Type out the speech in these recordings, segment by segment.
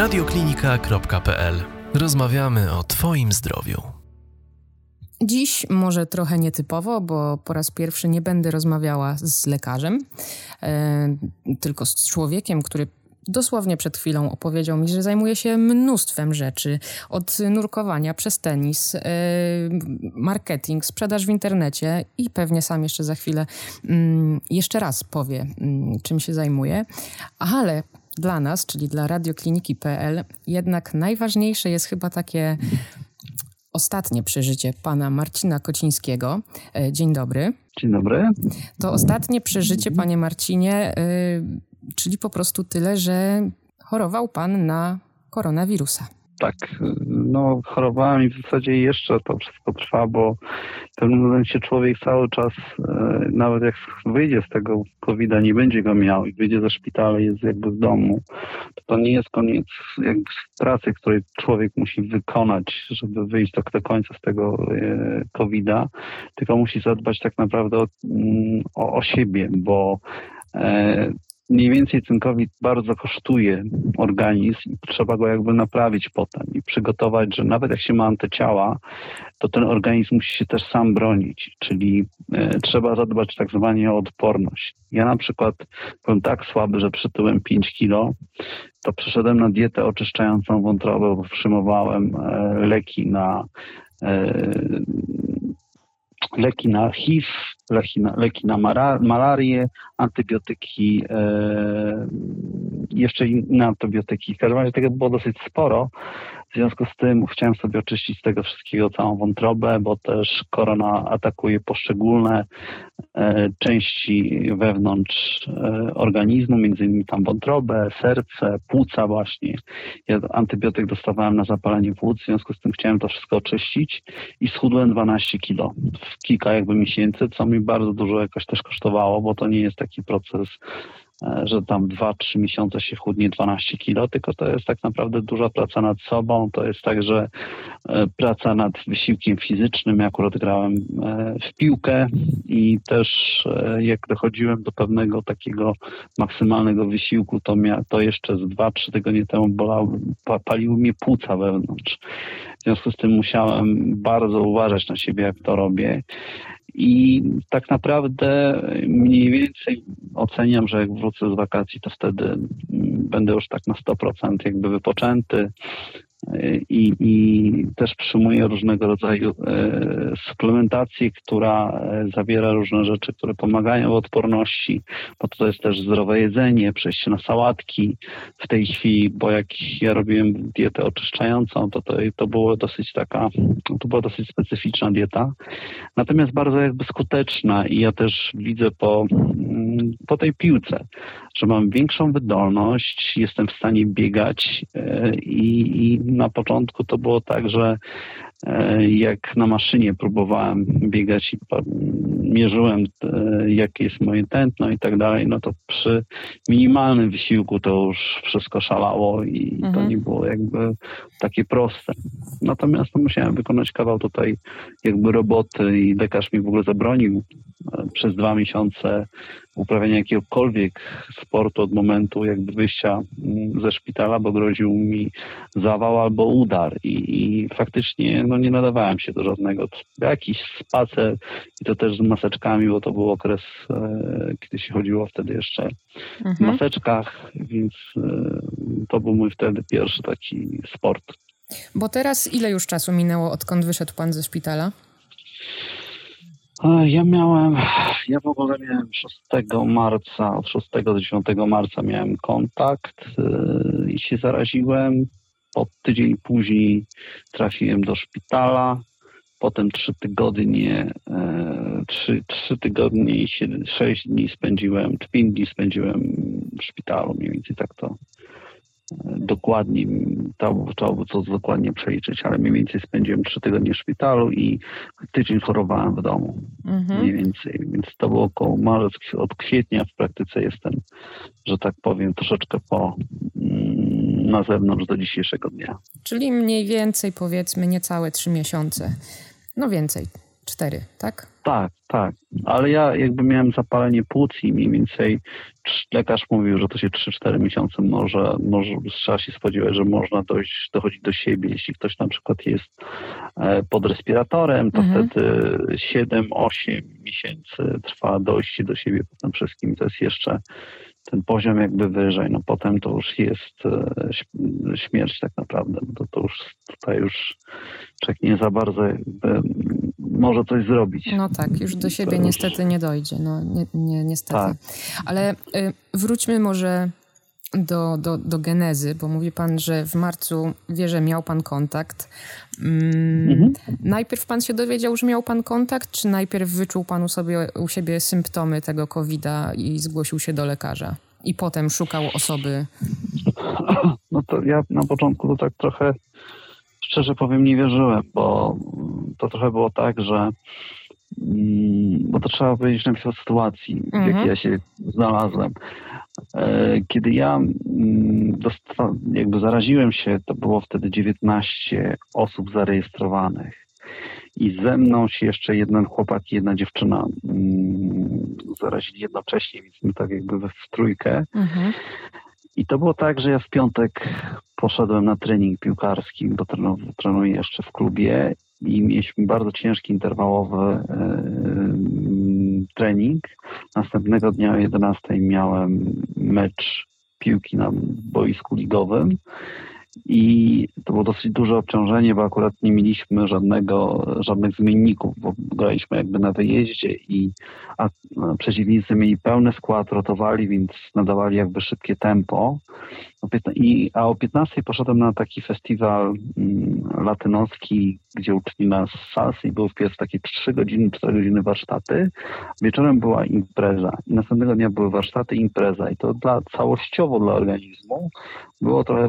radioklinika.pl. Rozmawiamy o Twoim zdrowiu. Dziś może trochę nietypowo, bo po raz pierwszy nie będę rozmawiała z lekarzem, e, tylko z człowiekiem, który dosłownie przed chwilą opowiedział mi, że zajmuje się mnóstwem rzeczy. Od nurkowania przez tenis, e, marketing, sprzedaż w internecie i pewnie sam jeszcze za chwilę mm, jeszcze raz powie, mm, czym się zajmuje. Ale dla nas, czyli dla radiokliniki.pl, jednak najważniejsze jest chyba takie ostatnie przeżycie pana Marcina Kocińskiego. E, dzień dobry. Dzień dobry. To ostatnie przeżycie, panie Marcinie, yy, czyli po prostu tyle, że chorował pan na koronawirusa. Tak, no chorowałem i w zasadzie jeszcze to wszystko trwa, bo w pewnym momencie człowiek cały czas, e, nawet jak wyjdzie z tego COVID-a, nie będzie go miał i wyjdzie ze szpitala jest jakby w domu, to to nie jest koniec jakby pracy, której człowiek musi wykonać, żeby wyjść do, do końca z tego e, COVID-a, tylko musi zadbać tak naprawdę o, mm, o, o siebie, bo e, mniej więcej cynkowit bardzo kosztuje organizm i trzeba go jakby naprawić potem i przygotować, że nawet jak się ma antyciała, to ten organizm musi się też sam bronić, czyli e, trzeba zadbać tak zwanie o odporność. Ja na przykład byłem tak słaby, że przytyłem 5 kilo, to przeszedłem na dietę oczyszczającą wątrobę, bo przyjmowałem e, leki na e, leki na HIV, leki na, leki na malarię, antybiotyki, e, jeszcze inne antybiotyki. W każdym razie tego było dosyć sporo. W związku z tym chciałem sobie oczyścić z tego wszystkiego całą wątrobę, bo też korona atakuje poszczególne e, części wewnątrz e, organizmu, między innymi tam wątrobę, serce, płuca właśnie. Ja antybiotyk dostawałem na zapalenie płuc, w związku z tym chciałem to wszystko oczyścić i schudłem 12 kilo w kilka jakby miesięcy, co mi bardzo dużo jakoś też kosztowało, bo to nie jest taki proces że tam 2-3 miesiące się chudnie 12 kilo, tylko to jest tak naprawdę duża praca nad sobą. To jest także e, praca nad wysiłkiem fizycznym. Ja akurat grałem e, w piłkę i też jak dochodziłem do pewnego takiego maksymalnego wysiłku, to, mia, to jeszcze z 2-3 tygodnie temu bolały, paliły mnie płuca wewnątrz. W związku z tym musiałem bardzo uważać na siebie, jak to robię. I tak naprawdę mniej więcej oceniam, że jak wrócę z wakacji, to wtedy będę już tak na 100% jakby wypoczęty, i, i też przyjmuję różnego rodzaju e, suplementację, która e, zawiera różne rzeczy, które pomagają w odporności, bo to jest też zdrowe jedzenie, przejście na sałatki. W tej chwili, bo jak ja robiłem dietę oczyszczającą, to to, to było dosyć taka, to była dosyć specyficzna dieta, natomiast bardzo jakby skuteczna i ja też widzę po, mm, po tej piłce, że mam większą wydolność, jestem w stanie biegać e, i, i na początku to było tak, że e, jak na maszynie próbowałem biegać i mierzyłem, e, jakie jest moje tętno i tak dalej, no to przy minimalnym wysiłku to już wszystko szalało i mhm. to nie było jakby takie proste. Natomiast musiałem wykonać kawał tutaj jakby roboty i lekarz mi w ogóle zabronił e, przez dwa miesiące uprawiania jakiegokolwiek sportu od momentu jakby wyjścia mm, ze szpitala, bo groził mi zawał albo udar i, i faktycznie no, nie nadawałem się do żadnego. Jakiś spacer i to też z maseczkami, bo to był okres, e, kiedy się chodziło wtedy jeszcze mhm. w maseczkach, więc e, to był mój wtedy pierwszy taki sport. Bo teraz ile już czasu minęło, odkąd wyszedł pan ze szpitala? Ja miałem, ja w ogóle miałem 6 marca, od 6 do 9 marca miałem kontakt yy, i się zaraziłem. Po tydzień później trafiłem do szpitala. Potem trzy tygodnie, yy, trzy, trzy tygodnie i sześć dni spędziłem, czy pięć dni spędziłem w szpitalu, mniej więcej tak to dokładnie, to by to dokładnie przeliczyć, ale mniej więcej spędziłem trzy tygodnie w szpitalu i tydzień chorowałem w domu. Mhm. Mniej więcej, więc to było około marzec, od kwietnia w praktyce jestem, że tak powiem, troszeczkę po mm, na zewnątrz do dzisiejszego dnia. Czyli mniej więcej powiedzmy niecałe trzy miesiące. No więcej, cztery, tak? Tak, tak. Ale ja jakby miałem zapalenie płuc i mniej więcej lekarz mówił, że to się 3-4 miesiące może, może trzeba się spodziewać, że można dojść, dochodzić do siebie. Jeśli ktoś na przykład jest e, pod respiratorem, to mhm. wtedy 7-8 miesięcy trwa dojście do siebie po tym wszystkim. To jest jeszcze ten poziom jakby wyżej, no potem to już jest e, śmierć tak naprawdę, no to, to już tutaj już człowiek nie za bardzo może coś zrobić. No tak, już do siebie niestety nie dojdzie, no nie, nie, niestety. Tak. Ale y, wróćmy może do, do, do genezy, bo mówi pan, że w marcu wie, że miał pan kontakt. Mm, mhm. Najpierw pan się dowiedział, że miał pan kontakt, czy najpierw wyczuł pan u, sobie, u siebie symptomy tego COVID-a i zgłosił się do lekarza? I potem szukał osoby. No to ja na początku to tak trochę szczerze powiem nie wierzyłem, bo to trochę było tak, że bo to trzeba powiedzieć najpierw o sytuacji, w jakiej mhm. ja się znalazłem. E, kiedy ja mm, jakby zaraziłem się, to było wtedy 19 osób zarejestrowanych. I ze mną się jeszcze jeden chłopak i jedna dziewczyna mm, zarazili jednocześnie, więc my tak jakby we w trójkę. Mhm. I to było tak, że ja w piątek poszedłem na trening piłkarski, bo trenuję jeszcze w klubie i mieliśmy bardzo ciężki interwałowy e, trening. Następnego dnia o 11 miałem mecz piłki na boisku ligowym i to było dosyć duże obciążenie, bo akurat nie mieliśmy żadnego, żadnych zmienników, bo graliśmy jakby na wyjeździe i a, przeciwnicy mieli pełny skład, rotowali, więc nadawali jakby szybkie tempo. I, a o 15 poszedłem na taki festiwal mm, latynoski, gdzie uczyli nas salsy i były wpierw takie 3 godziny, 4 godziny warsztaty. Wieczorem była impreza i następnego dnia były warsztaty impreza i to dla, całościowo dla organizmu było trochę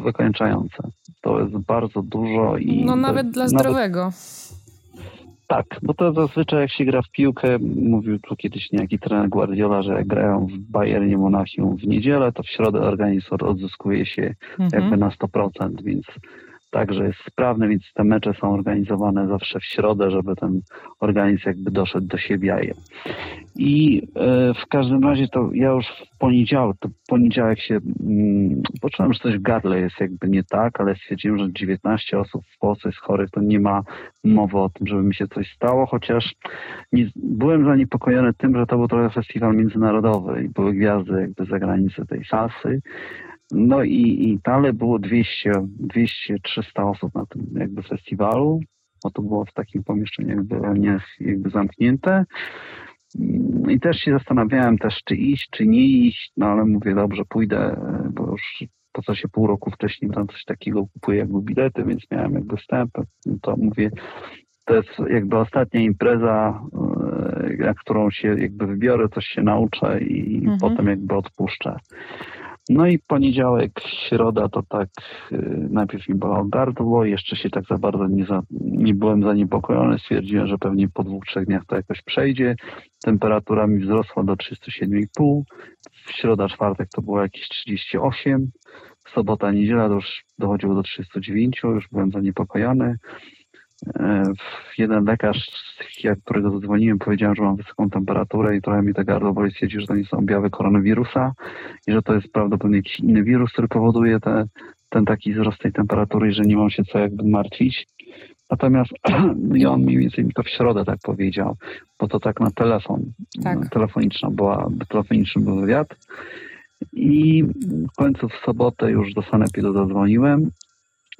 wykończające. To jest bardzo dużo i... No nawet dla zdrowego. Nawet, tak, bo to zazwyczaj jak się gra w piłkę, mówił tu kiedyś niejaki trener Guardiola, że jak grają w Bayernie Monachium w niedzielę, to w środę organizm odzyskuje się mhm. jakby na 100%, więc także jest sprawny, więc te mecze są organizowane zawsze w środę, żeby ten organizm jakby doszedł do siebie. I e, w każdym razie to ja już w poniedziałek, to poniedziałek się mm, poczułem, że coś w gardle jest jakby nie tak, ale stwierdziłem, że 19 osób w Polsce jest chorych, to nie ma mowy o tym, żeby mi się coś stało, chociaż nie, byłem zaniepokojony tym, że to był trochę festiwal międzynarodowy i były gwiazdy jakby za granicę tej salsy, no i, i dalej było 200, 200-300 osób na tym jakby festiwalu, bo to było w takim pomieszczeniu jakby, jakby zamknięte. I też się zastanawiałem też, czy iść, czy nie iść, no ale mówię, dobrze, pójdę, bo już po co się pół roku wcześniej tam coś takiego kupuję jakby bilety, więc miałem jakby wstęp, to mówię, to jest jakby ostatnia impreza, e, na którą się jakby wybiorę, coś się nauczę i mhm. potem jakby odpuszczę. No i poniedziałek, środa to tak y, najpierw mi bolało gardło, jeszcze się tak za bardzo nie, za, nie byłem zaniepokojony, stwierdziłem, że pewnie po dwóch, trzech dniach to jakoś przejdzie. Temperatura mi wzrosła do 37,5, w środa, czwartek to było jakieś 38, sobota, niedziela to już dochodziło do 39, już byłem zaniepokojony. E, jeden lekarz, którego zadzwoniłem, powiedział, że mam wysoką temperaturę i trochę mi te gardło boli, stwierdził, że to nie są objawy koronawirusa i że to jest prawdopodobnie jakiś inny wirus, który powoduje te, ten taki wzrost tej temperatury i że nie mam się co jakby martwić. Natomiast i on mniej więcej mi to w środę tak powiedział, bo to tak na telefon, tak. telefoniczna była, telefoniczny był wywiad. I w końcu w sobotę już do Sanepidu zadzwoniłem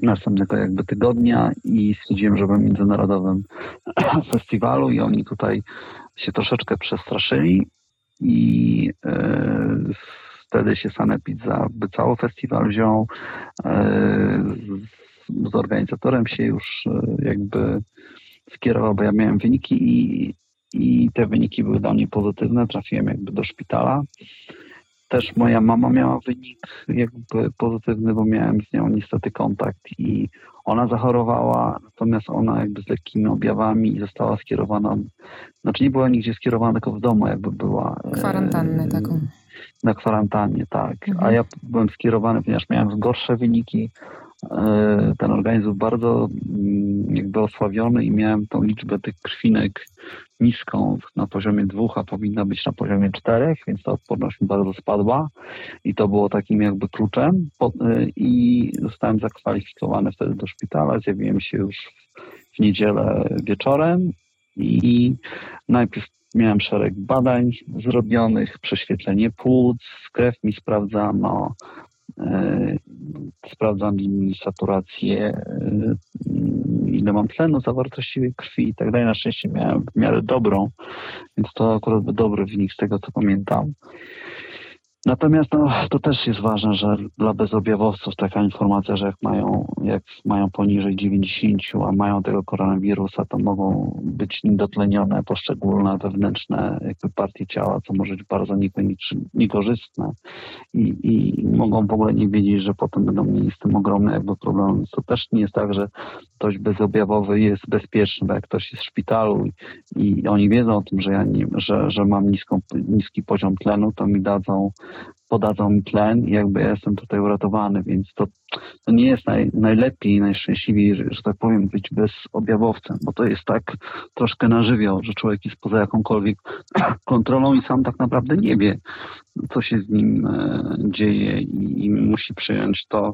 następnego jakby tygodnia i stwierdziłem, że byłem międzynarodowym festiwalu i oni tutaj się troszeczkę przestraszyli i e, wtedy się Sanepid za cały festiwal wziął. E, z, z, organizatorem się już e, jakby skierował, bo ja miałem wyniki i, i te wyniki były dla mnie pozytywne. Trafiłem jakby do szpitala. Też moja mama miała wynik jakby pozytywny, bo miałem z nią niestety kontakt i ona zachorowała, natomiast ona jakby z lekkimi objawami została skierowana, znaczy nie była nigdzie skierowana, tylko w domu jakby była. Kwarantannę taką. Na kwarantannie, tak. Mhm. A ja byłem skierowany, ponieważ miałem gorsze wyniki, e, ten organizm był bardzo mm, jakby osłabiony i miałem tą liczbę tych krwinek niską na poziomie dwóch, a powinna być na poziomie czterech, więc ta odporność mi bardzo spadła i to było takim jakby kluczem. E, i zostałem zakwalifikowany wtedy do szpitala, zjawiłem się już w niedzielę wieczorem i najpierw miałem szereg badań zrobionych, prześwietlenie płuc, krew mi sprawdzano, e, sprawdzam mi saturację, e, ile mam tlenu, zawartości krwi i tak dalej. Na szczęście miałem w miarę dobrą, więc to akurat był dobry wynik z tego, co pamiętam. Natomiast no, to też jest ważne, że dla bezobjawowców taka informacja, że jak mają, jak mają poniżej 90, a mają tego koronawirusa, to mogą być niedotlenione poszczególne wewnętrzne jakby partie ciała, co może być bardzo niekorzystne i, i mogą w ogóle nie wiedzieć, że potem będą mieli z tym ogromny jakby problem. To też nie jest tak, że ktoś bezobjawowy jest bezpieczny, bo jak ktoś jest w szpitalu i, i oni wiedzą o tym, że ja nie, że, że mam niską, niski poziom tlenu, to mi dadzą podadzą mi tlen i jakby ja jestem tutaj uratowany, więc to, to nie jest naj, najlepiej, najszczęśliwiej, że, że tak powiem, być bezobjawowcem, bo to jest tak troszkę na żywioł, że człowiek jest poza jakąkolwiek kontrolą i sam tak naprawdę nie wie, co się z nim e, dzieje i, i, musi przyjąć to,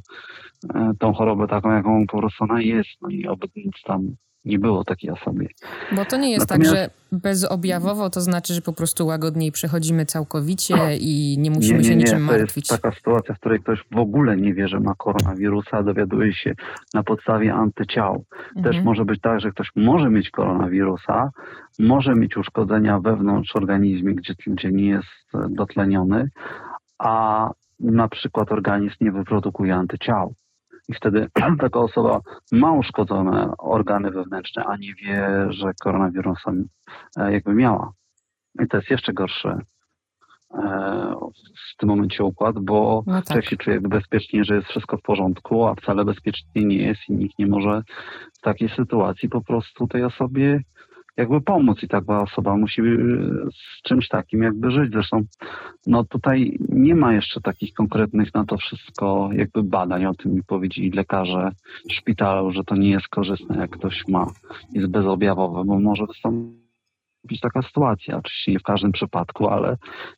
e, tą chorobę taką, jaką po prostu ona jest, no i oby tam nie było takiej osoby. Bo to nie jest tak, Natomiast... tak, że bezobjawowo to znaczy, że po prostu łagodniej przechodzimy całkowicie i nie musimy nie, nie, się niczym martwić. To jest taka sytuacja, w której ktoś w ogóle nie wie, że ma koronawirusa, dowiaduje się na podstawie antyciał. Mhm. Też może być tak, że ktoś może mieć koronawirusa, może mieć uszkodzenia wewnątrz organizmie, gdzie, gdzie nie jest dotleniony, a na przykład organizm nie wyprodukuje antyciał i wtedy taka osoba ma uszkodzone organy wewnętrzne, a nie wie, że koronawirusem e, jakby miała. I to jest jeszcze gorsze w tym momencie układ, bo no tak. człowiek się czuje bezpiecznie, że jest wszystko w porządku, a wcale bezpiecznie nie jest i nikt nie może w takiej sytuacji po prostu tej osobie jakby pomóc i taka osoba musi y, z czymś takim jakby żyć. Zresztą no tutaj nie ma jeszcze takich konkretnych na to wszystko jakby badań, o tym mi powiedzieli lekarze szpitalu, że to nie jest korzystne, jak ktoś ma, jest bezobjawowe, bo może wystąpić taka sytuacja. Oczywiście nie w każdym przypadku, ale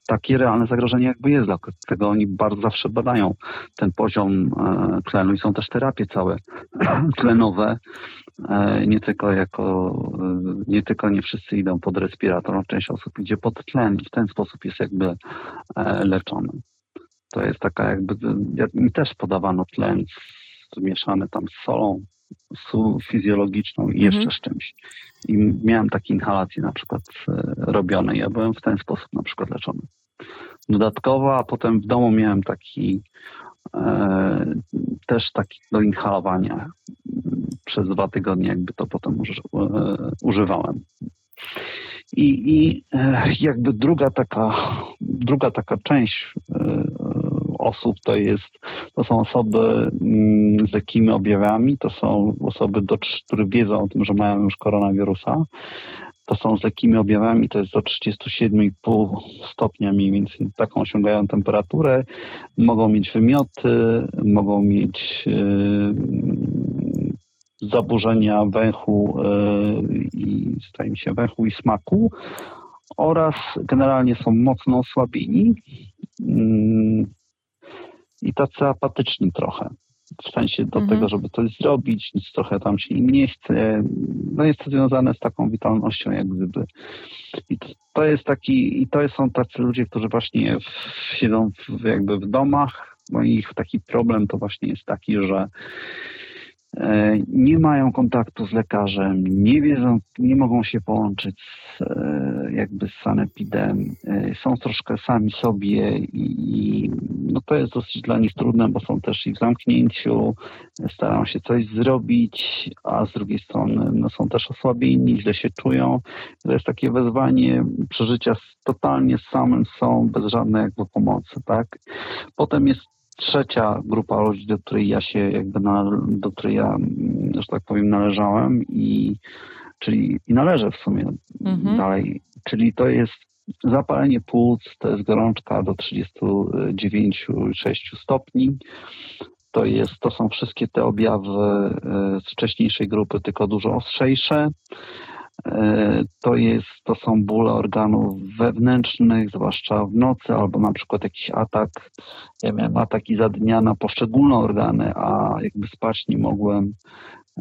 takie realne zagrożenie jakby jest. Dlatego oni bardzo zawsze badają ten poziom e, tlenu i są też terapie całe tlenowe, E, nie tylko jako, e, nie tylko nie wszyscy idą pod respirator, część osób idzie pod tlen i w ten sposób jest jakby leczony. To jest taka jakby, mi też podawano tlen zmieszany tam z solą fizjologiczną i jeszcze mhm. z czymś. I miałem takie inhalacje na przykład robione. Ja byłem w ten sposób na przykład leczony. Dodatkowo, a potem w domu miałem taki e, też taki do inhalowania przez dwa tygodnie jakby to potem uży, e, używałem. I, I e, jakby druga taka, druga taka część e, osób to jest, to są osoby mm, z takimi objawami, to są osoby, do, które wiedzą o tym, że mają już koronawirusa, to są z lekkimi objawami, to jest do 37,5 stopnia mniej więcej. Taką osiągają temperaturę, mogą mieć wymioty, mogą mieć zaburzenia węchu e, i staje się węchu i smaku. Oraz generalnie są mocno osłabieni. Mm, i tacy apatyczni trochę. W sensie do mhm. tego, żeby coś zrobić, nic trochę tam się im nie chce. No jest to związane z taką witalnością jak gdyby. I to jest taki, i to są tacy ludzie, którzy właśnie w, siedzą w, jakby w domach, no i ich taki problem to właśnie jest taki, że nie mają kontaktu z lekarzem, nie wiedzą, nie mogą się połączyć z, e, jakby z sanepidem, e, są troszkę sami sobie i no to jest dosyć dla nich trudne, bo są też i w zamknięciu, starają się coś zrobić, a z drugiej strony no, są też osłabieni, źle się czują. To jest takie wezwanie przeżycia totalnie samym są, bez żadnej jakby pomocy, tak? Potem jest trzecia grupa ludzi, do której ja się jakby, na, do której ja, że tak powiem, należałem i czyli i należę w sumie mhm. dalej, czyli to jest zapalenie płuc, to jest gorączka do 39,6 stopni, to, jest, to są wszystkie te objawy z wcześniejszej grupy, tylko dużo ostrzejsze. E, to, jest, to są bóle organów wewnętrznych, zwłaszcza w nocy, albo na przykład jakiś atak. Ja miałem ataki za dnia na poszczególne organy, a jakby spać nie mogłem.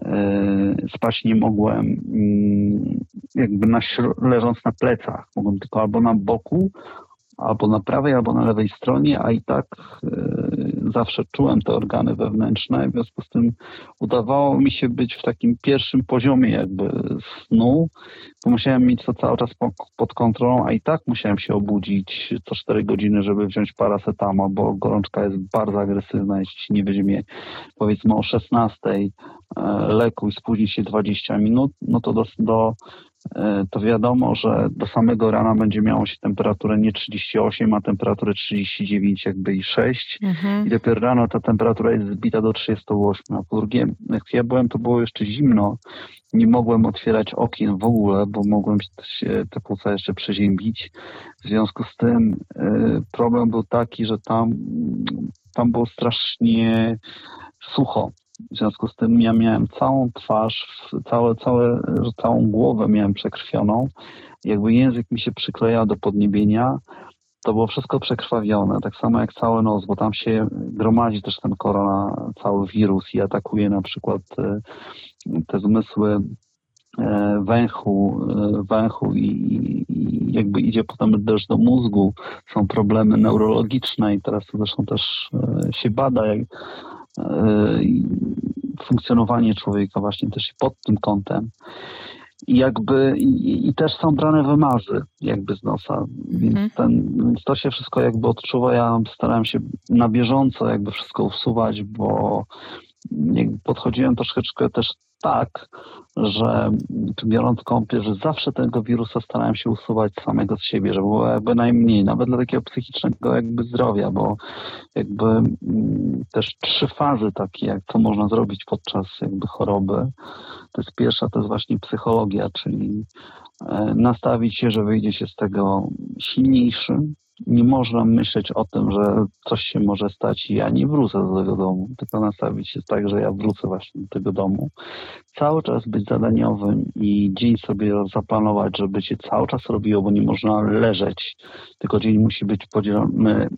E, spać nie mogłem mm, jakby na, leżąc na plecach. Mogłem tylko albo na boku, albo na prawej, albo na lewej stronie, a i tak e, zawsze czułem te organy wewnętrzne, w związku z tym udawało mi się być w takim pierwszym poziomie jakby snu, bo musiałem mieć to cały czas pod kontrolą, a i tak musiałem się obudzić co 4 godziny, żeby wziąć paracetamol, bo gorączka jest bardzo agresywna, jeśli nie weźmie powiedzmy o 16 e, leku i spóźni się 20 minut, no to do, do to wiadomo, że do samego rana będzie miało się temperaturę nie 38, a temperaturę 39 jakby i 6 mhm. i dopiero rano ta temperatura jest zbita do 38. A po drugie, jak ja byłem, to było jeszcze zimno, nie mogłem otwierać okien w ogóle, bo mogłem się te płuca jeszcze przeziębić. W związku z tym y, problem był taki, że tam, tam było strasznie sucho. W związku z tym ja miałem całą twarz, całe, całe, całą głowę miałem przekrwioną. Jakby język mi się przyklejał do podniebienia, to było wszystko przekrwawione, tak samo jak cały nos, bo tam się gromadzi też ten korona, cały wirus i atakuje na przykład e, te zmysły e, węchu, e, węchu i, i, jakby idzie potem też do mózgu. Są problemy neurologiczne i teraz to zresztą też się bada, jak funkcjonowanie człowieka właśnie też pod tym kątem. I jakby i, i też są brane wymazy jakby z nosa, więc, mhm. ten, więc to się wszystko jakby odczuwa. Ja starałem się na bieżąco jakby wszystko usuwać, bo podchodziłem troszeczkę też tak, że biorąc kąpiel, że zawsze tego wirusa starałem się usuwać samego z siebie, żeby było jakby najmniej, nawet dla takiego psychicznego jakby zdrowia, bo jakby mm, też trzy fazy takie, jak co można zrobić podczas jakby choroby. To jest pierwsza, to jest właśnie psychologia, czyli e, nastawić się, że wyjdzie się z tego silniejszym, nie można myśleć o tym, że coś się może stać i ja nie wrócę do tego domu, tylko nastawić się tak, że ja wrócę właśnie do tego domu. Cały czas być zadaniowym i dzień sobie zaplanować, żeby się cały czas robiło, bo nie można leżeć, tylko dzień musi być podzielony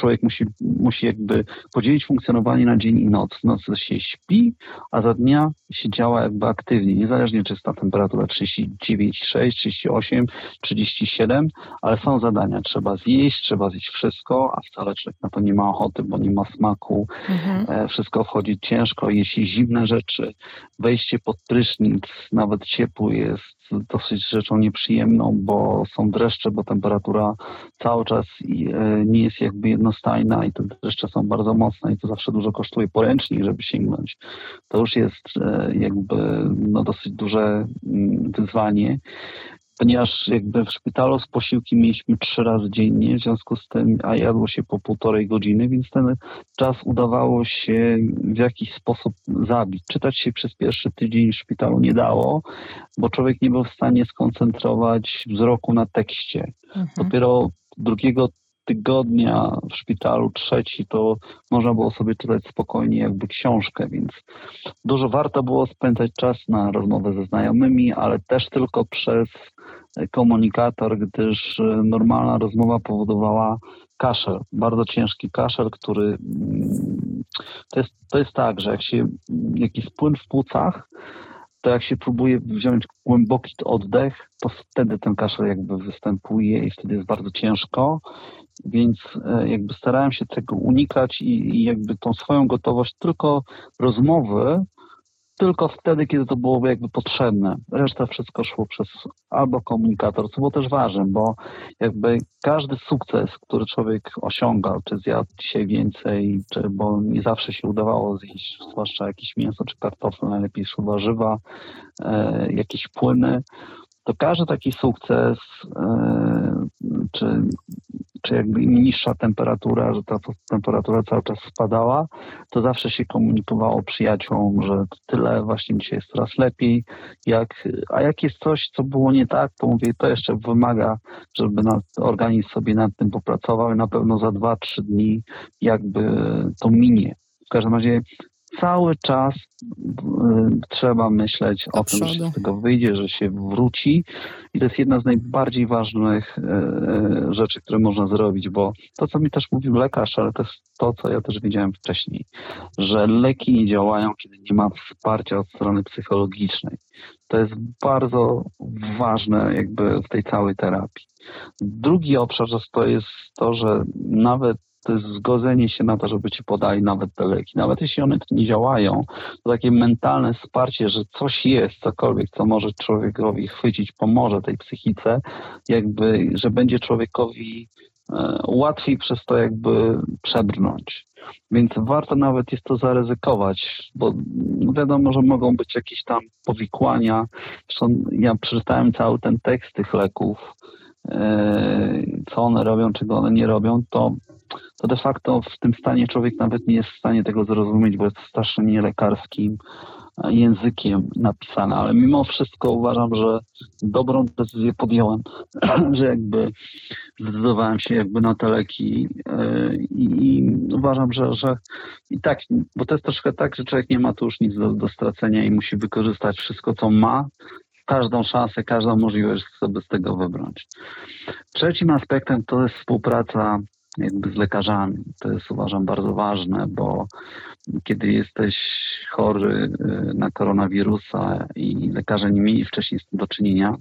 człowiek musi, musi jakby podzielić funkcjonowanie na dzień i noc. W nocy się śpi, a za dnia się działa jakby aktywnie, niezależnie czy jest ta temperatura 39,6, 38, 37, ale są zadania. Trzeba zjeść, trzeba zjeść wszystko, a wcale człowiek na to nie ma ochoty, bo nie ma smaku. Mhm. E, wszystko wchodzi ciężko, jeśli zimne rzeczy, wejście pod prysznic, nawet ciepły jest dosyć rzeczą nieprzyjemną, bo są dreszcze, bo temperatura cały czas e, nie jest jakby jednostajna i te dreszcze są bardzo mocne i to zawsze dużo kosztuje poręcznik, żeby sięgnąć. To już jest e, jakby no, dosyć duże mm, wyzwanie ponieważ jakby w szpitalu z posiłki mieliśmy trzy razy dziennie, w związku z tym, a jadło się po półtorej godziny, więc ten czas udawało się w jakiś sposób zabić. Czytać się przez pierwszy tydzień w szpitalu nie dało, bo człowiek nie był w stanie skoncentrować wzroku na tekście. Mhm. Dopiero drugiego tygodnia w szpitalu, trzeci, to można było sobie czytać spokojnie jakby książkę, więc dużo warto było spędzać czas na rozmowę ze znajomymi, ale też tylko przez komunikator, gdyż e, normalna rozmowa powodowała kaszel, bardzo ciężki kaszel, który mm, to jest, to jest tak, że jak się jakiś płyn w płucach, to jak się próbuje wziąć głęboki oddech, to wtedy ten kaszel jakby występuje i wtedy jest bardzo ciężko, więc e, jakby starałem się tego unikać i, i jakby tą swoją gotowość tylko rozmowy tylko wtedy, kiedy to byłoby jakby potrzebne. Reszta wszystko szło przez albo komunikator, co było też ważne, bo jakby każdy sukces, który człowiek osiągał, czy zjadł dzisiaj więcej, czy, bo nie zawsze się udawało zjeść, zwłaszcza jakieś mięso czy kartofle, najlepiej szło warzywa, e, jakieś płyny, to każdy taki sukces, e, czy czy jakby niższa temperatura, że ta temperatura cały czas spadała, to zawsze się komunikowało przyjaciółom, że tyle właśnie dzisiaj jest coraz lepiej. Jak, a jak jest coś, co było nie tak, to mówię, to jeszcze wymaga, żeby nad, organizm sobie nad tym popracował i na pewno za dwa, trzy dni jakby to minie. W każdym razie cały czas y, trzeba myśleć Do o tym, że z tego wyjdzie, że się wróci i to jest jedna z najbardziej ważnych y, rzeczy, które można zrobić, bo to, co mi też mówił lekarz, ale to jest to, co ja też wiedziałem wcześniej, że leki nie działają, kiedy nie ma wsparcia od strony psychologicznej. To jest bardzo ważne jakby w tej całej terapii. Drugi obszar to jest to, że nawet zgodzenie się na to, żeby ci podali nawet te leki. Nawet jeśli one nie działają, to takie mentalne wsparcie, że coś jest, cokolwiek, co może człowiekowi chwycić, pomoże tej psychice, jakby, że będzie człowiekowi łatwiej przez to jakby przebrnąć. Więc warto nawet jest to zaryzykować, bo no wiadomo, że mogą być jakieś tam powikłania. Zresztą ja przeczytałem cały ten tekst tych leków, e, co one robią, czego one nie robią, to, to de facto w tym stanie człowiek nawet nie jest w stanie tego zrozumieć, bo jest strasznie nielekarskim e, językiem napisane, ale mimo wszystko uważam, że dobrą decyzję podjąłem, że jakby zdecydowałem się jakby na te leki e, i, i uważam, że, że i tak, bo to jest troszkę tak, że człowiek nie ma tu już nic do, do stracenia i musi wykorzystać wszystko, co ma, każdą szansę, każdą możliwość sobie z tego wybrać. Trzecim aspektem to jest współpraca jakby z lekarzami. To jest uważam bardzo ważne, bo kiedy jesteś chory y, na koronawirusa i lekarze nie mieli wcześniej z tym do czynienia,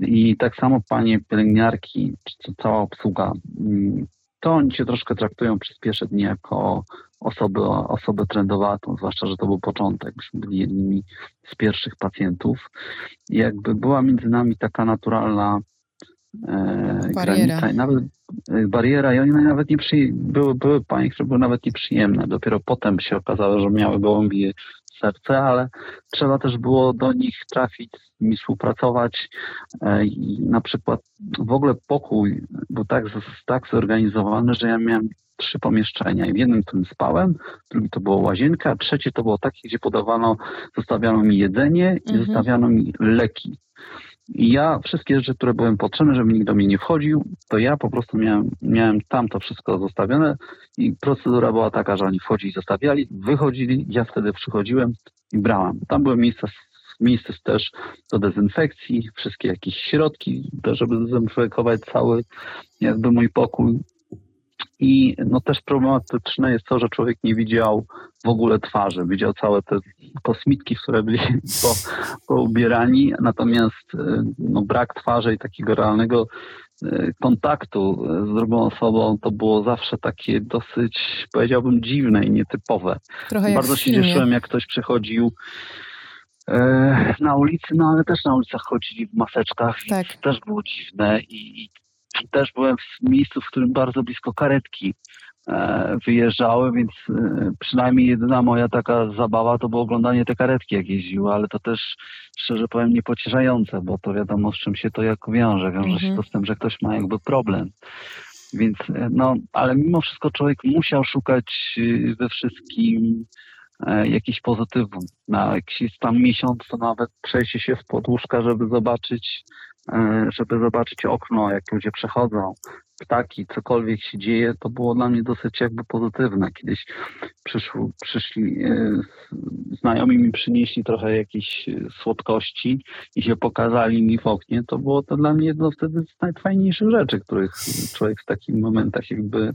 i tak samo panie pielęgniarki, czy cała obsługa, mm, to oni cię troszkę traktują przez pierwsze dni jako osobę, osobę trendowatą, zwłaszcza, że to był początek. Myśmy byli jednymi z pierwszych pacjentów. I jakby była między nami taka naturalna e, Bariera. granica nawet e, bariera i oni nawet nie przy, były, były panie, które były nawet nieprzyjemne. Dopiero potem się okazało, że miały gołębie serce, ale trzeba też było do nich trafić, z nimi współpracować e, i na przykład w ogóle pokój był tak, tak zorganizowany, że ja miałem trzy pomieszczenia i w jednym, którym spałem, w drugim to było łazienka, a trzecie to było takie, gdzie podawano, zostawiano mi jedzenie i Mhm. zostawiano mi leki. Ja wszystkie rzeczy, które były potrzebne, żeby nikt do mnie nie wchodził, to ja po prostu miałem, miałem tam to wszystko zostawione i procedura była taka, że oni wchodzili, zostawiali, wychodzili, ja wtedy przychodziłem i brałem. Tam były miejsca, miejsce też do dezynfekcji, wszystkie jakieś środki, żeby zdezynfekować cały jakby mój pokój. I no też problematyczne jest to, że człowiek nie widział w ogóle twarzy, widział całe te kosmitki, w które byli po, poubierani, natomiast e, no, brak twarzy i takiego realnego e, kontaktu e, z drugą osobą to było zawsze takie dosyć, powiedziałbym, dziwne i nietypowe. Trochę Bardzo się cieszyłem, jak ktoś przychodził e, na ulicy, no ale też na ulicach chodzili w maseczkach, Tak. też było dziwne i, i też byłem w miejscu, w którym bardzo blisko karetki e, wyjeżdżały, więc e, przynajmniej jedyna moja taka zabawa to było oglądanie te karetki, jak jeździły, ale to też szczerze powiem niepocieszające, bo to wiadomo z czym się to jak wiąże. Wiąże Mhm. się to z tym, że ktoś ma jakby problem. Więc e, no, ale mimo wszystko człowiek musiał szukać we wszystkim jakiś pozytywum. Na jakiś tam miesiąc to nawet przejście się w podłóżka, żeby zobaczyć, żeby zobaczyć okno, jak ludzie przechodzą, ptaki, cokolwiek się dzieje, to było dla mnie dosyć jakby pozytywne. Kiedyś przyszło, przyszli, e, znajomi mi przynieśli trochę jakiejś e, słodkości i się pokazali mi w oknie, to było to dla mnie jedno wtedy z najfajniejszych rzeczy, których człowiek w takich momentach jakby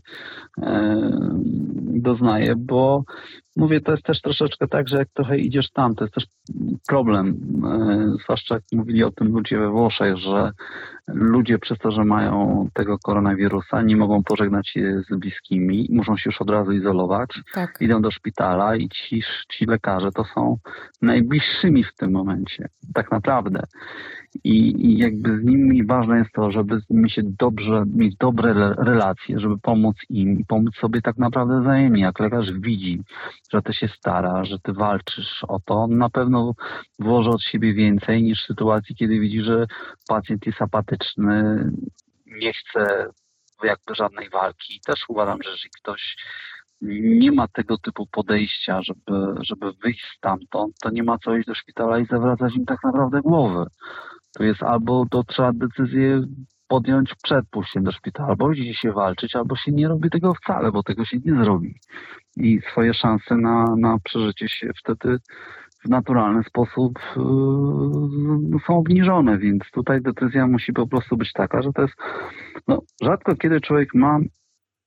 e, doznaje, bo mówię, to jest też troszeczkę tak, że jak trochę idziesz tam, to jest też problem, e, zwłaszcza jak mówili o tym ludzie we Włoszech, że ludzie przez to, że mają tego koronawirusa, nie mogą pożegnać się z bliskimi, muszą się już od razu izolować, Tak. idą do szpitala i ci, ci lekarze to są najbliższymi w tym momencie, tak naprawdę. I, I jakby z nimi ważne jest to, żeby z nimi się dobrze, mieć dobre re- relacje, żeby pomóc im i pomóc sobie tak naprawdę wzajemnie. Jak lekarz widzi, że ty się stara, że ty walczysz o to, on na pewno włoży od siebie więcej niż w sytuacji, kiedy widzi, że pacjent jest apatyczny, nie chce jakby żadnej walki. Też uważam, że jeżeli ktoś nie ma tego typu podejścia, żeby, żeby wyjść stamtąd, to nie ma co iść do szpitala i zawracać im tak naprawdę głowy. To jest albo to trzeba decyzję podjąć przed pójściem do szpitala, albo idzie się walczyć, albo się nie robi tego wcale, bo tego się nie zrobi. i swoje szanse na, na przeżycie się wtedy w naturalny sposób yy, są obniżone, więc tutaj decyzja musi po prostu być taka, że to jest no, rzadko kiedy człowiek ma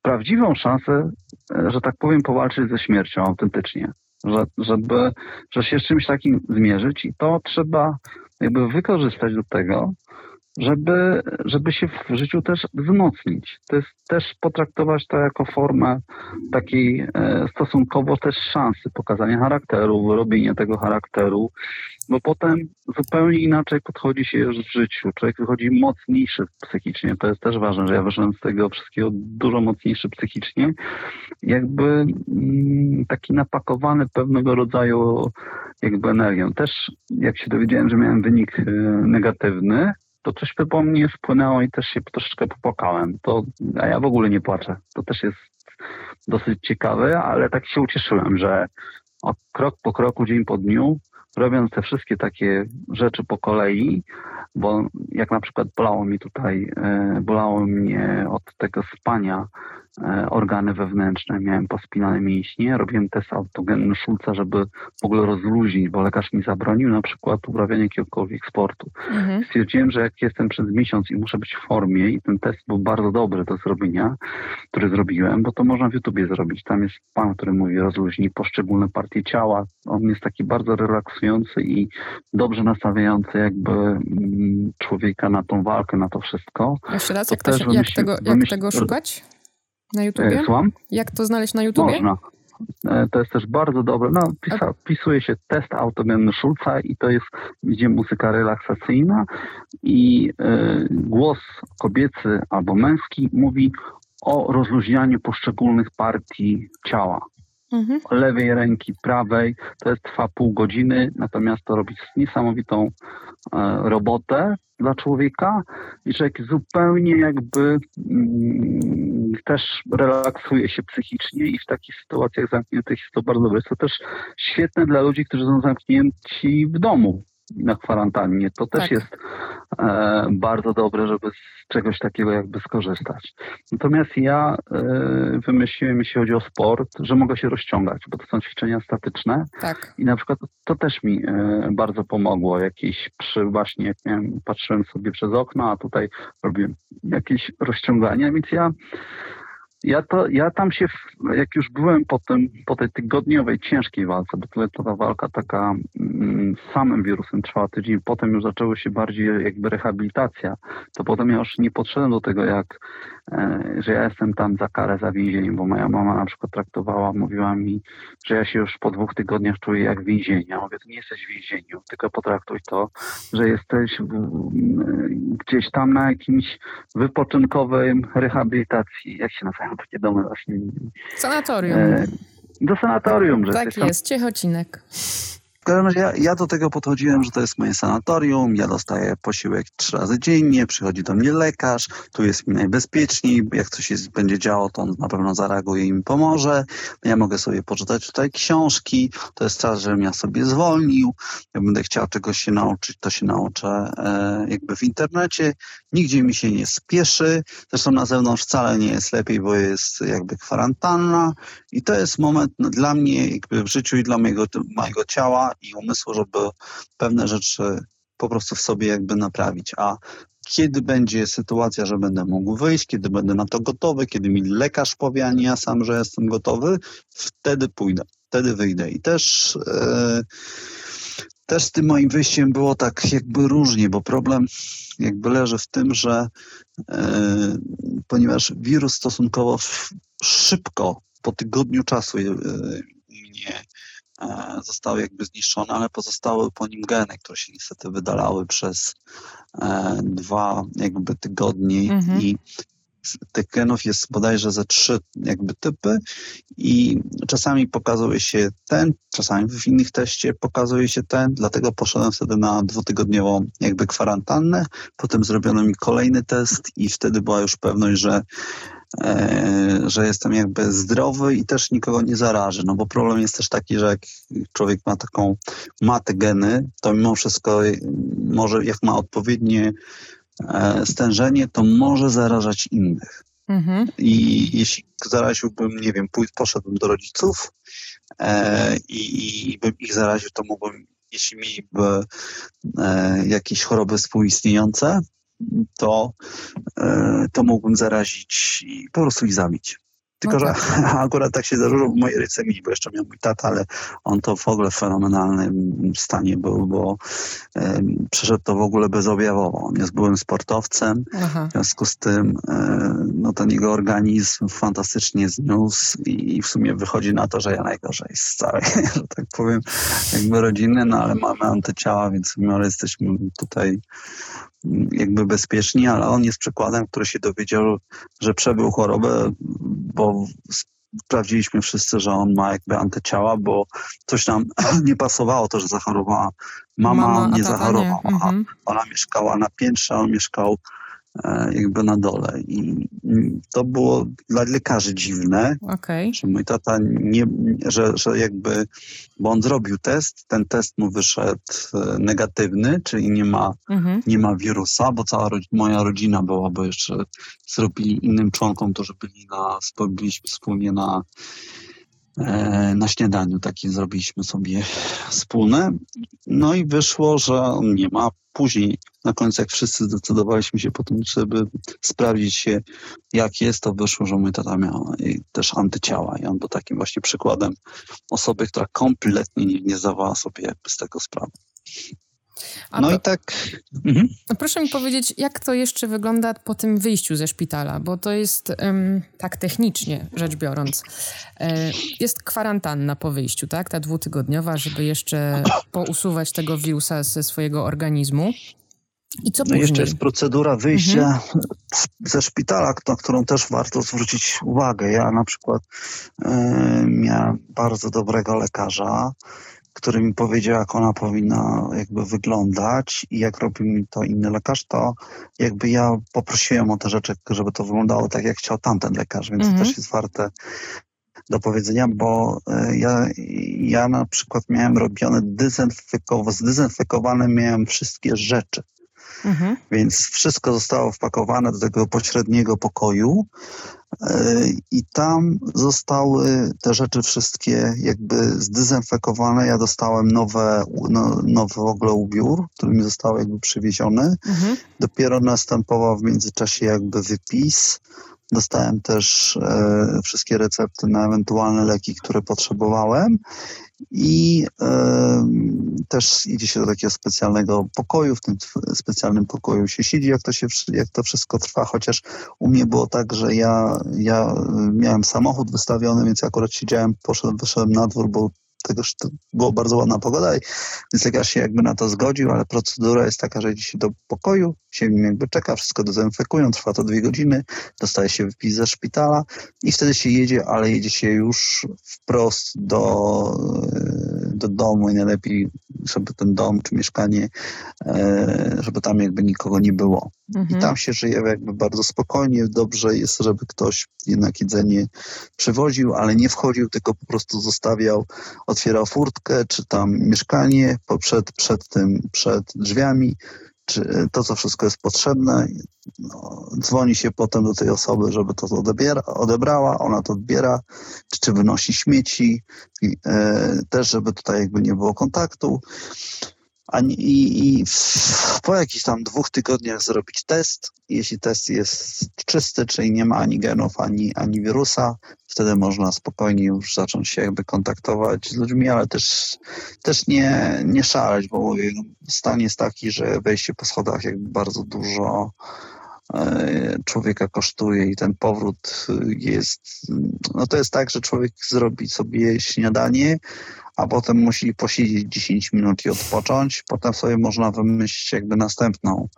prawdziwą szansę, e, że tak powiem, powalczyć ze śmiercią autentycznie, że, żeby, że się z czymś takim zmierzyć i to trzeba jakby wykorzystać do tego, żeby, żeby się w życiu też wzmocnić. To jest też potraktować to jako formę takiej e, stosunkowo też szansy pokazania charakteru, wyrobienia tego charakteru, bo potem zupełnie inaczej podchodzi się już w życiu. Człowiek wychodzi mocniejszy psychicznie. To jest też ważne, że ja wyszedłem z tego wszystkiego dużo mocniejszy psychicznie. Jakby mm, taki napakowany pewnego rodzaju jakby energią. Też jak się dowiedziałem, że miałem wynik e, negatywny, to coś po mnie wpłynęło i też się troszeczkę popłakałem. To, a ja w ogóle nie płaczę. To też jest dosyć ciekawe, ale tak się ucieszyłem, że krok po kroku, dzień po dniu, robiąc te wszystkie takie rzeczy po kolei, bo jak na przykład bolało mi tutaj, e, bolało mnie od tego spania organy wewnętrzne, miałem pospinane mięśnie, robiłem test autogenny Schulza, żeby w ogóle rozluźnić, bo lekarz mi zabronił na przykład uprawiania jakiegokolwiek sportu. Mhm. Stwierdziłem, że jak jestem przez miesiąc i muszę być w formie i ten test był bardzo dobry do zrobienia, który zrobiłem, bo to można w YouTubie zrobić. Tam jest pan, który mówi rozluźnij poszczególne partie ciała. On jest taki bardzo relaksujący i dobrze nastawiający jakby mm, człowieka na tą walkę, na to wszystko. Jeszcze raz, jak, to się, jak, tego, jak tego szukać? Na YouTubie? E, słucham? Jak to znaleźć na YouTubie? Można. E, to jest też bardzo dobre. No, pisa, wpisuje się test autogenny Schulza i to jest, gdzie muzyka relaksacyjna i y, głos kobiecy albo męski mówi o rozluźnianiu poszczególnych partii ciała. Mhm. Lewej ręki, prawej. To jest, trwa pół godziny, natomiast to robi niesamowitą e, robotę dla człowieka i człowiek zupełnie jakby mm, też relaksuje się psychicznie i w takich sytuacjach zamkniętych jest to bardzo dobre. Jest to też świetne dla ludzi, którzy są zamknięci w domu na kwarantannie. To też tak. jest e, bardzo dobre, żeby z czegoś takiego jakby skorzystać. Natomiast ja e, wymyśliłem, jeśli chodzi o sport, że mogę się rozciągać, bo to są ćwiczenia statyczne. Tak. I na przykład to też mi e, bardzo pomogło. Jakieś przy właśnie, jak miałem, patrzyłem sobie przez okno, a tutaj robiłem jakieś rozciągania, więc ja ja, to, ja tam się, jak już byłem po, tym, po tej tygodniowej, ciężkiej walce, bo tyle to ta walka taka mm, z samym wirusem trwała tydzień, potem już zaczęło się bardziej jakby rehabilitacja, to potem ja już nie podszedłem do tego, jak, e, że ja jestem tam za karę, za więzienie, bo moja mama na przykład traktowała, mówiła mi, że ja się już po dwóch tygodniach czuję jak w więzieniu. Ja mówię, to nie jesteś w więzieniu, tylko potraktuj to, że jesteś w, gdzieś tam na jakimś wypoczynkowej rehabilitacji, jak się nazywa? Takie domy właśnie. Sanatorium. E, do sanatorium. Że tak jest, Ciechocinek każdym razie ja, ja, do tego podchodziłem, że to jest moje sanatorium, ja dostaję posiłek trzy razy dziennie, przychodzi do mnie lekarz, tu jest mi najbezpieczniej, jak coś jest, będzie działo, to on na pewno zareaguje i mi pomoże. Ja mogę sobie poczytać tutaj książki, to jest czas, żebym ja sobie zwolnił. Jak będę chciał czegoś się nauczyć, to się nauczę e, jakby w internecie. Nigdzie mi się nie spieszy, zresztą na zewnątrz wcale nie jest lepiej, bo jest jakby kwarantanna i to jest moment no, dla mnie jakby w życiu i dla mojego, mojego ciała i umysłu, żeby pewne rzeczy po prostu w sobie jakby naprawić. A kiedy będzie sytuacja, że będę mógł wyjść, kiedy będę na to gotowy, kiedy mi lekarz powie, a nie ja sam, że jestem gotowy, wtedy pójdę, wtedy wyjdę. I też, e, też z tym moim wyjściem było tak jakby różnie, bo problem jakby leży w tym, że e, ponieważ wirus stosunkowo szybko, po tygodniu czasu e, mnie zostały jakby zniszczone, ale pozostały po nim geny, które się niestety wydalały przez e, dwa jakby tygodnie mhm. i tych genów jest bodajże ze trzy jakby typy i czasami pokazuje się ten, czasami w innych teście pokazuje się ten, dlatego poszedłem wtedy na dwutygodniową jakby kwarantannę, potem zrobiono mi kolejny test i wtedy była już pewność, że E, że jestem jakby zdrowy i też nikogo nie zarażę. No bo problem jest też taki, że jak człowiek ma taką, ma te geny, to mimo wszystko może, jak ma odpowiednie e, stężenie, to może zarażać innych. Mhm. I jeśli zaraziłbym, nie wiem, poszedłbym do rodziców e, i, i bym ich zaraził, to mógłbym, jeśli mieliby e, jakieś choroby współistniejące, to, e, to mógłbym zarazić i po prostu ich zabić. Tylko, no tak. że akurat tak się zdarzyło w mojej rycemii, bo jeszcze miał mój tata, ale on to w ogóle w fenomenalnym stanie był, bo przeszedł to w ogóle bezobjawowo. On jest byłym sportowcem, Aha. w związku z tym um, no, ten jego organizm fantastycznie zniósł i, i, w sumie wychodzi na to, że ja najgorzej z całej, że tak powiem, jakby rodziny, no ale mamy antyciała, więc mimo jesteśmy tutaj jakby bezpieczni, ale on jest przykładem, który się dowiedział, że przebył chorobę, bo sprawdziliśmy wszyscy, że on ma jakby antyciała, bo coś nam nie pasowało to, że zachorowała mama, mama nie zachorowała. Nie. Mhm. Ona mieszkała na piętrze, on mieszkał jakby na dole. I to było dla lekarzy dziwne, okay. że mój tata nie, że, że jakby, bo on zrobił test, ten test mu wyszedł e, negatywny, czyli nie ma, mhm. nie ma wirusa, bo cała moja rodzina była, bo jeszcze zrobili innym członkom, którzy byli na, byliśmy wspólnie na e, na śniadaniu takie zrobiliśmy sobie wspólne. No i wyszło, że on nie ma później, na końcu, jak wszyscy zdecydowaliśmy się po tym, żeby sprawdzić się, jak jest, to wyszło, że mój tata miał też antyciała i on był takim właśnie przykładem osoby, która kompletnie nie, nie zdawała sobie jakby z tego sprawy. A no to, i tak. Mhm. Proszę mi powiedzieć, jak to jeszcze wygląda po tym wyjściu ze szpitala, bo to jest um, tak technicznie rzecz biorąc. E, jest kwarantanna po wyjściu, tak? Ta dwutygodniowa, żeby jeszcze pousuwać tego wirusa ze swojego organizmu. I co no później? jeszcze jest procedura wyjścia mhm. ze szpitala, na którą też warto zwrócić uwagę. Ja na przykład y, miałem bardzo dobrego lekarza, który mi powiedział, jak ona powinna jakby wyglądać i jak robi mi to inny lekarz, to jakby ja poprosiłem o te rzeczy, żeby to wyglądało tak, jak chciał tamten lekarz, więc mhm. to też jest warte do powiedzenia, bo e, ja, ja na przykład miałem robione dezynfekowane, zdezynfekowane miałem wszystkie rzeczy. Mhm. Więc wszystko zostało wpakowane do tego pośredniego pokoju e, i tam zostały te rzeczy wszystkie jakby zdezynfekowane. Ja dostałem nowe, no, nowy w ogóle ubiór, który mi został jakby przywieziony. Mhm. Dopiero następował w międzyczasie jakby wypis. Dostałem też e, wszystkie recepty na ewentualne leki, które potrzebowałem i e, też idzie się do takiego specjalnego pokoju, w tym specjalnym pokoju się siedzi, jak to, się, jak to wszystko trwa, chociaż u mnie było tak, że ja, ja miałem samochód wystawiony, więc akurat siedziałem, poszedłem, wyszedłem na dwór, bo tego, że to była bardzo ładna pogoda, więc lekarz się jakby na to zgodził, ale procedura jest taka, że idzie się do pokoju, się jakby czeka, wszystko dezynfekują, trwa to dwie godziny, dostaje się wypis ze szpitala i wtedy się jedzie, ale jedzie się już wprost do, do domu i najlepiej, żeby ten dom czy mieszkanie, e, żeby tam jakby nikogo nie było. Mhm. I tam się żyje jakby bardzo spokojnie, dobrze jest, żeby ktoś jednak jedzenie przywoził, ale nie wchodził, tylko po prostu zostawiał, otwierał furtkę, czy tam mieszkanie przed, przed tym, przed drzwiami, czy to, co wszystko jest potrzebne. No, dzwoni się potem do tej osoby, żeby to odebiera, odebrała, ona to odbiera, czy, czy wynosi śmieci, e, też żeby tutaj jakby nie było kontaktu. I, po jakichś tam dwóch tygodniach zrobić test. Jeśli test jest czysty, czyli nie ma ani genów, ani, ani wirusa, wtedy można spokojnie już zacząć się jakby kontaktować z ludźmi, ale też, też nie, nie szaleć, bo mówię, stan jest taki, że wejście po schodach jakby bardzo dużo e, człowieka kosztuje i ten powrót jest, no to jest tak, że człowiek zrobi sobie śniadanie, a potem musi posiedzieć 10 minut i odpocząć, potem sobie można wymyślić jakby następną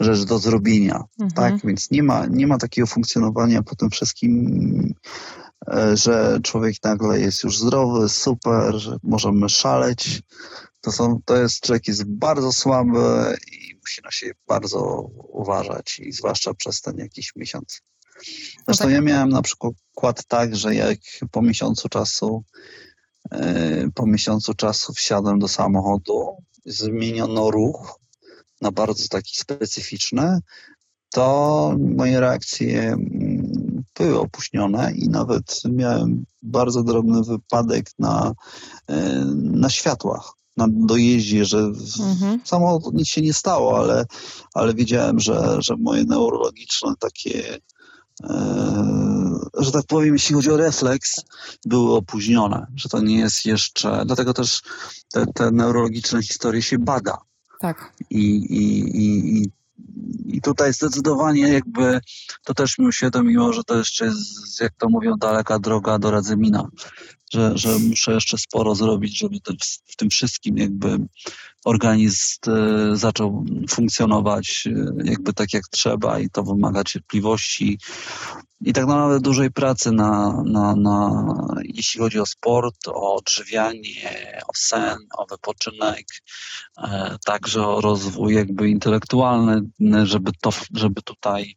rzecz do zrobienia, mhm. tak? Więc nie ma, nie ma takiego funkcjonowania po tym wszystkim, e, że człowiek nagle jest już zdrowy, super, że możemy szaleć. To, są, to jest, człowiek jest bardzo słaby i musi na siebie bardzo uważać i zwłaszcza przez ten jakiś miesiąc. Zresztą no tak. ja miałem na przykład tak, że jak po miesiącu czasu po miesiącu czasu wsiadłem do samochodu, zmieniono ruch na bardzo taki specyficzny, to moje reakcje mm, były opóźnione i nawet miałem bardzo drobny wypadek na, e, na światłach na dojeździe, że mhm. samochód nic się nie stało, ale, ale wiedziałem, że, że moje neurologiczne takie e, że tak powiem, jeśli chodzi o refleks, były opóźnione, że to nie jest jeszcze, dlatego też te, te neurologiczne historie się bada. Tak. I, i, i, i tutaj zdecydowanie jakby to też mi uświadomiło, że to jeszcze jest, jak to mówią, daleka droga do Radzymina że, że muszę jeszcze sporo zrobić, żeby w tym wszystkim jakby organizm e, zaczął funkcjonować e, jakby tak jak trzeba i to wymaga cierpliwości i tak naprawdę dużej pracy na, na, na jeśli chodzi o sport, o odżywianie, o sen, o wypoczynek, e, także o rozwój jakby intelektualny, żeby to, żeby tutaj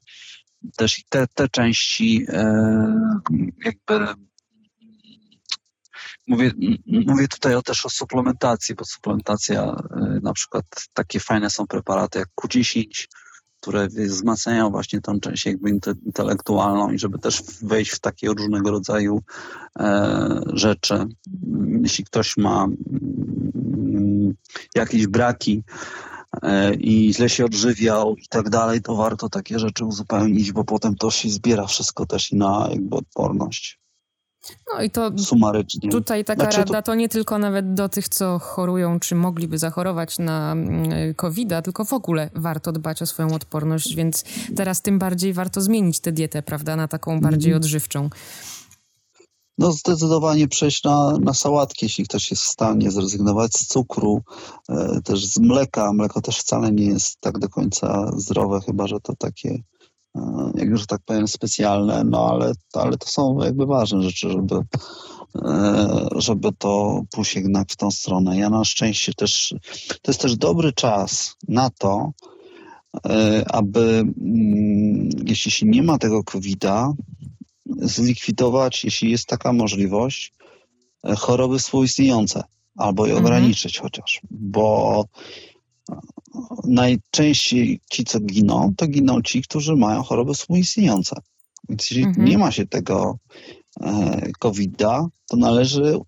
też i te, te części jakby Mówię, mówię tutaj o, też o suplementacji, bo suplementacja, y, na przykład takie fajne są preparaty jak Q10, które wzmacniają właśnie tą część jakby intelektualną i żeby też wejść w takie różnego rodzaju e, rzeczy. Jeśli ktoś ma mm, jakieś braki e, i źle się odżywiał i tak dalej, to warto takie rzeczy uzupełnić, bo potem to się zbiera wszystko też i na jakby odporność. No i to sumarycznie. Tutaj taka znaczy, rada to... nie tylko nawet do tych, co chorują, czy mogliby zachorować na mm, covid tylko w ogóle warto dbać o swoją odporność, więc teraz tym bardziej warto zmienić tę dietę, prawda, na taką bardziej mm. odżywczą. No zdecydowanie przejść na, na sałatki, jeśli ktoś jest w stanie zrezygnować z cukru, e, też z mleka. Mleko też wcale nie jest tak do końca zdrowe, chyba że to takie E, jakby, że tak powiem, specjalne, no ale, ale to są jakby ważne rzeczy, żeby, e, żeby to pójść jednak w tą stronę. Ja na szczęście też, to jest też dobry czas na to, e, aby mm, jeśli się nie ma tego COVID-a, zlikwidować, jeśli jest taka możliwość, choroby współistniejące albo je mhm. ograniczyć chociaż, bo najczęściej ci, co giną, to giną ci, którzy mają choroby współistniejące. Więc jeśli mhm. nie ma się tego e, COVID-a, to należy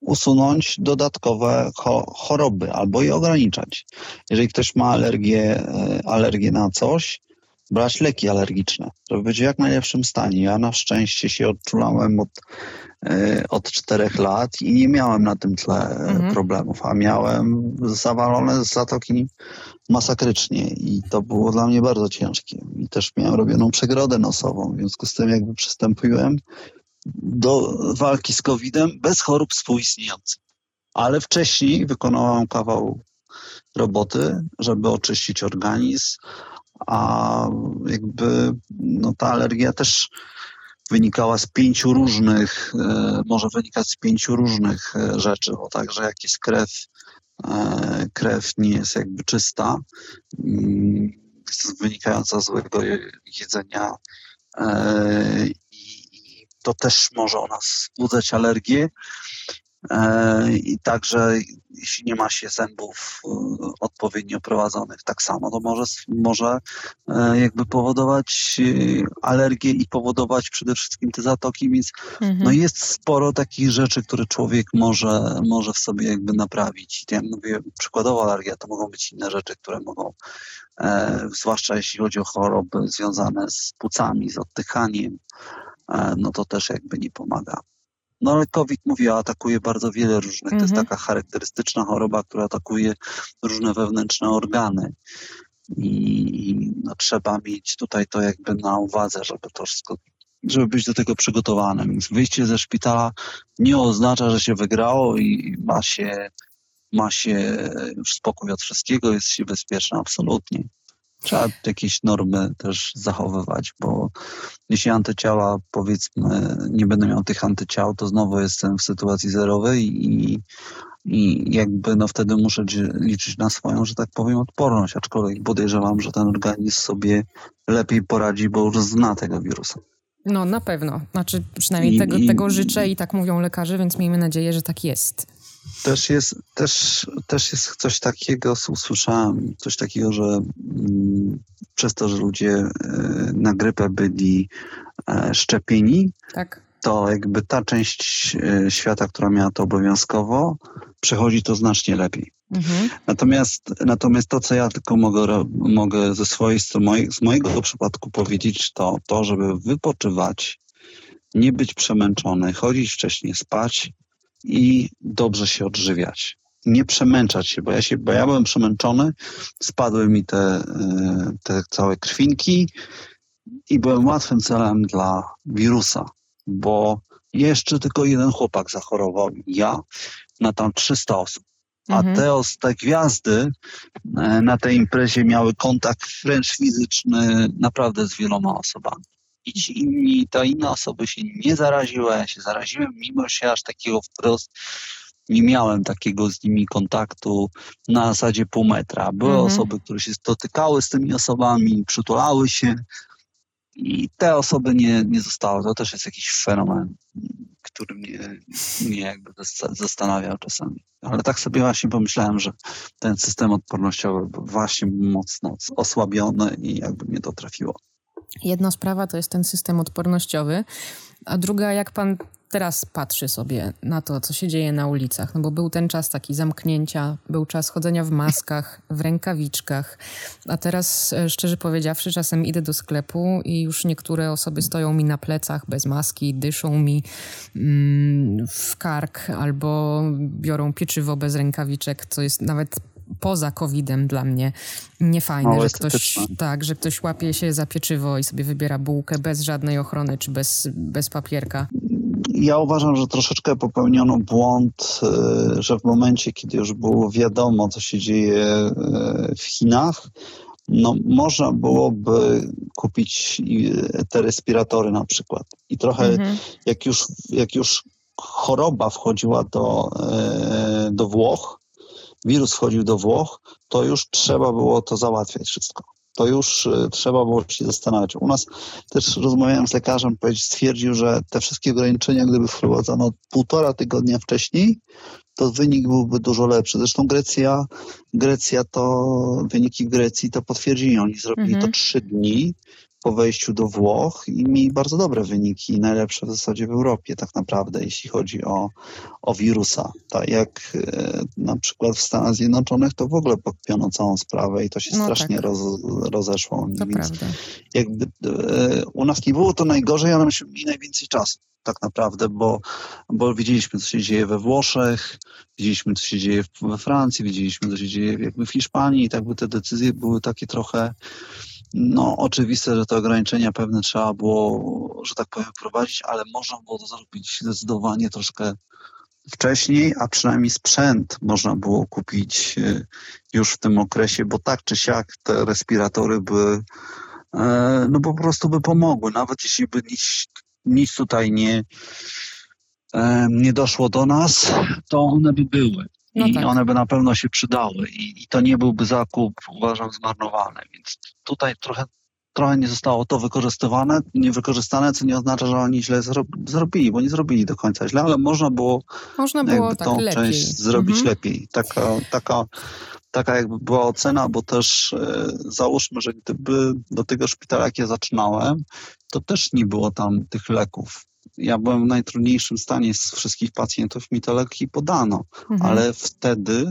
usunąć dodatkowe choroby albo je ograniczać. Jeżeli ktoś ma alergię, e, alergię na coś, brać leki alergiczne, żeby być w jak najlepszym stanie. Ja na szczęście się odczulałem od E, od czterech lat i nie miałem na tym tle e, mhm. problemów, a miałem zawalone zatoki masakrycznie i to było dla mnie bardzo ciężkie. I też miałem robioną przegrodę nosową, w związku z tym jakby przystępuję do walki z COVID-em bez chorób współistniejących. Ale wcześniej wykonałam kawał roboty, żeby oczyścić organizm, a jakby no, ta alergia też wynikała z pięciu różnych, e, może wynikać z pięciu różnych e, rzeczy, bo także jak jest krew, e, krew nie jest jakby czysta, mm, wynikająca z złego jedzenia i to też może u nas wzbudzać alergię. I także jeśli nie ma się zębów e, odpowiednio prowadzonych tak samo, to może, może e, jakby powodować e, alergię i powodować przede wszystkim te zatoki, więc mhm. no jest sporo takich rzeczy, które człowiek może, może w sobie jakby naprawić. Ja mówię, przykładowo alergia to mogą być inne rzeczy, które mogą, e, zwłaszcza jeśli chodzi o choroby związane z płucami, z oddychaniem, e, no to też jakby nie pomaga. No ale COVID, mówię, atakuje bardzo wiele różnych. To jest mhm. taka charakterystyczna choroba, która atakuje różne wewnętrzne organy. I no, trzeba mieć tutaj to jakby na uwadze, żeby to wszystko, żeby być do tego przygotowanym. Wyjście ze szpitala nie oznacza, że się wygrało i ma się, ma się już spokój od wszystkiego, jest się bezpieczny, absolutnie trzeba jakieś normy też zachowywać, bo jeśli antyciała, powiedzmy, nie będę miał tych antyciał, to znowu jestem w sytuacji zerowej i, i jakby no wtedy muszę liczyć na swoją, że tak powiem, odporność, aczkolwiek podejrzewam, że ten organizm sobie lepiej poradzi, bo już zna tego wirusa. No na pewno, znaczy przynajmniej I, tego, i, tego życzę i tak mówią lekarze, więc miejmy nadzieję, że tak jest. Też jest, też, też jest coś takiego, usłyszałem coś takiego, że mm, przez to, że ludzie y, na grypę byli e, szczepieni, tak. to jakby ta część e, świata, która miała to obowiązkowo, przechodzi to znacznie lepiej. Mhm. Natomiast, natomiast to, co ja tylko mogę, mogę ze swojej z mojego przypadku powiedzieć, to to, żeby wypoczywać, nie być przemęczony, chodzić wcześniej spać i dobrze się odżywiać. Nie przemęczać się, bo ja, się, bo ja byłem przemęczony, spadły mi te, e, te całe krwinki i byłem łatwym celem dla wirusa, bo jeszcze tylko jeden chłopak zachorował, ja, na tam 300 osób. A mhm. te, te gwiazdy e, na tej imprezie miały kontakt wręcz fizyczny naprawdę z wieloma osobami. I ci inni, te inne osoby się nie zaraziły, ja się zaraziłem, mimo że aż takiego wprost nie miałem takiego z nimi kontaktu na zasadzie pół metra. Były mhm. osoby, które się dotykały z tymi osobami, przytulały się i te osoby nie, nie zostały. To też jest jakiś fenomen który mnie, mnie jakby zastanawiał czasami. Ale tak sobie właśnie pomyślałem, że ten system odpornościowy był właśnie mocno osłabiony i jakby mnie to trafiło. Jedna sprawa to jest ten system odpornościowy, a druga, jak pan teraz patrzy sobie na to, co się dzieje na ulicach, no bo był ten czas taki zamknięcia, był czas chodzenia w maskach, w rękawiczkach, a teraz, e, szczerze powiedziawszy, czasem idę do sklepu i już niektóre osoby stoją mi na plecach bez maski, dyszą mi mm, w kark albo biorą pieczywo bez rękawiczek, co jest nawet poza COVID-em dla mnie niefajne, że ktoś, tak, że ktoś łapie się za pieczywo i sobie wybiera bułkę bez żadnej ochrony czy bez, bez papierka. Ja uważam, że troszeczkę popełniono błąd, e, że w momencie, kiedy już było wiadomo, co się dzieje e, w Chinach, no można byłoby kupić e, te respiratory na przykład. I trochę mhm. jak, już, jak już choroba wchodziła do, do Włoch, wirus wchodził do Włoch, to już trzeba było to załatwiać wszystko. To już y, trzeba było się zastanawiać. U nas też rozmawiałem z lekarzem, stwierdził, że te wszystkie ograniczenia, gdyby wprowadzono półtora tygodnia wcześniej, to wynik byłby dużo lepszy. Zresztą Grecja, Grecja to, wyniki Grecji to potwierdzili. Oni zrobili mhm. to trzy dni po wejściu do Włoch i mieli bardzo dobre wyniki, najlepsze w zasadzie w Europie tak naprawdę, jeśli chodzi o, o wirusa. Tak jak e, na przykład w Stanach Zjednoczonych to w ogóle pokpiono całą sprawę i to się no strasznie tak. roz, rozeszło. To Więc prawda. Jakby, e, u nas nie było to najgorzej, ale myśmy mieli najwięcej czasu tak naprawdę, bo, bo widzieliśmy, co się dzieje we Włoszech, widzieliśmy, co się dzieje we Francji, widzieliśmy, co się dzieje jakby w Hiszpanii i tak by te decyzje były takie trochę no, oczywiste, że te ograniczenia pewne trzeba było, że tak powiem, wprowadzić, ale można było to zrobić zdecydowanie troszkę wcześniej, a przynajmniej sprzęt można było kupić e, już w tym okresie, bo tak czy siak te respiratory by e, no po prostu by pomogły, nawet jeśli by nic, nic tutaj nie, e, nie doszło do nas, to one by były. No I tak. one by na pewno się przydały I, i to nie byłby zakup, uważam, zmarnowany. Więc tutaj trochę, trochę nie zostało to wykorzystywane, niewykorzystane, co nie oznacza, że oni źle zro zrobili, bo nie zrobili do końca źle, ale można było, można było tak tą lepiej. część zrobić mhm. lepiej. Taka, taka, taka jakby była ocena, bo też e, załóżmy, że gdyby do tego szpitala, jak ja zaczynałem, to też nie było tam tych leków ja byłem w najtrudniejszym stanie z wszystkich pacjentów, mi te leki podano, mhm. ale wtedy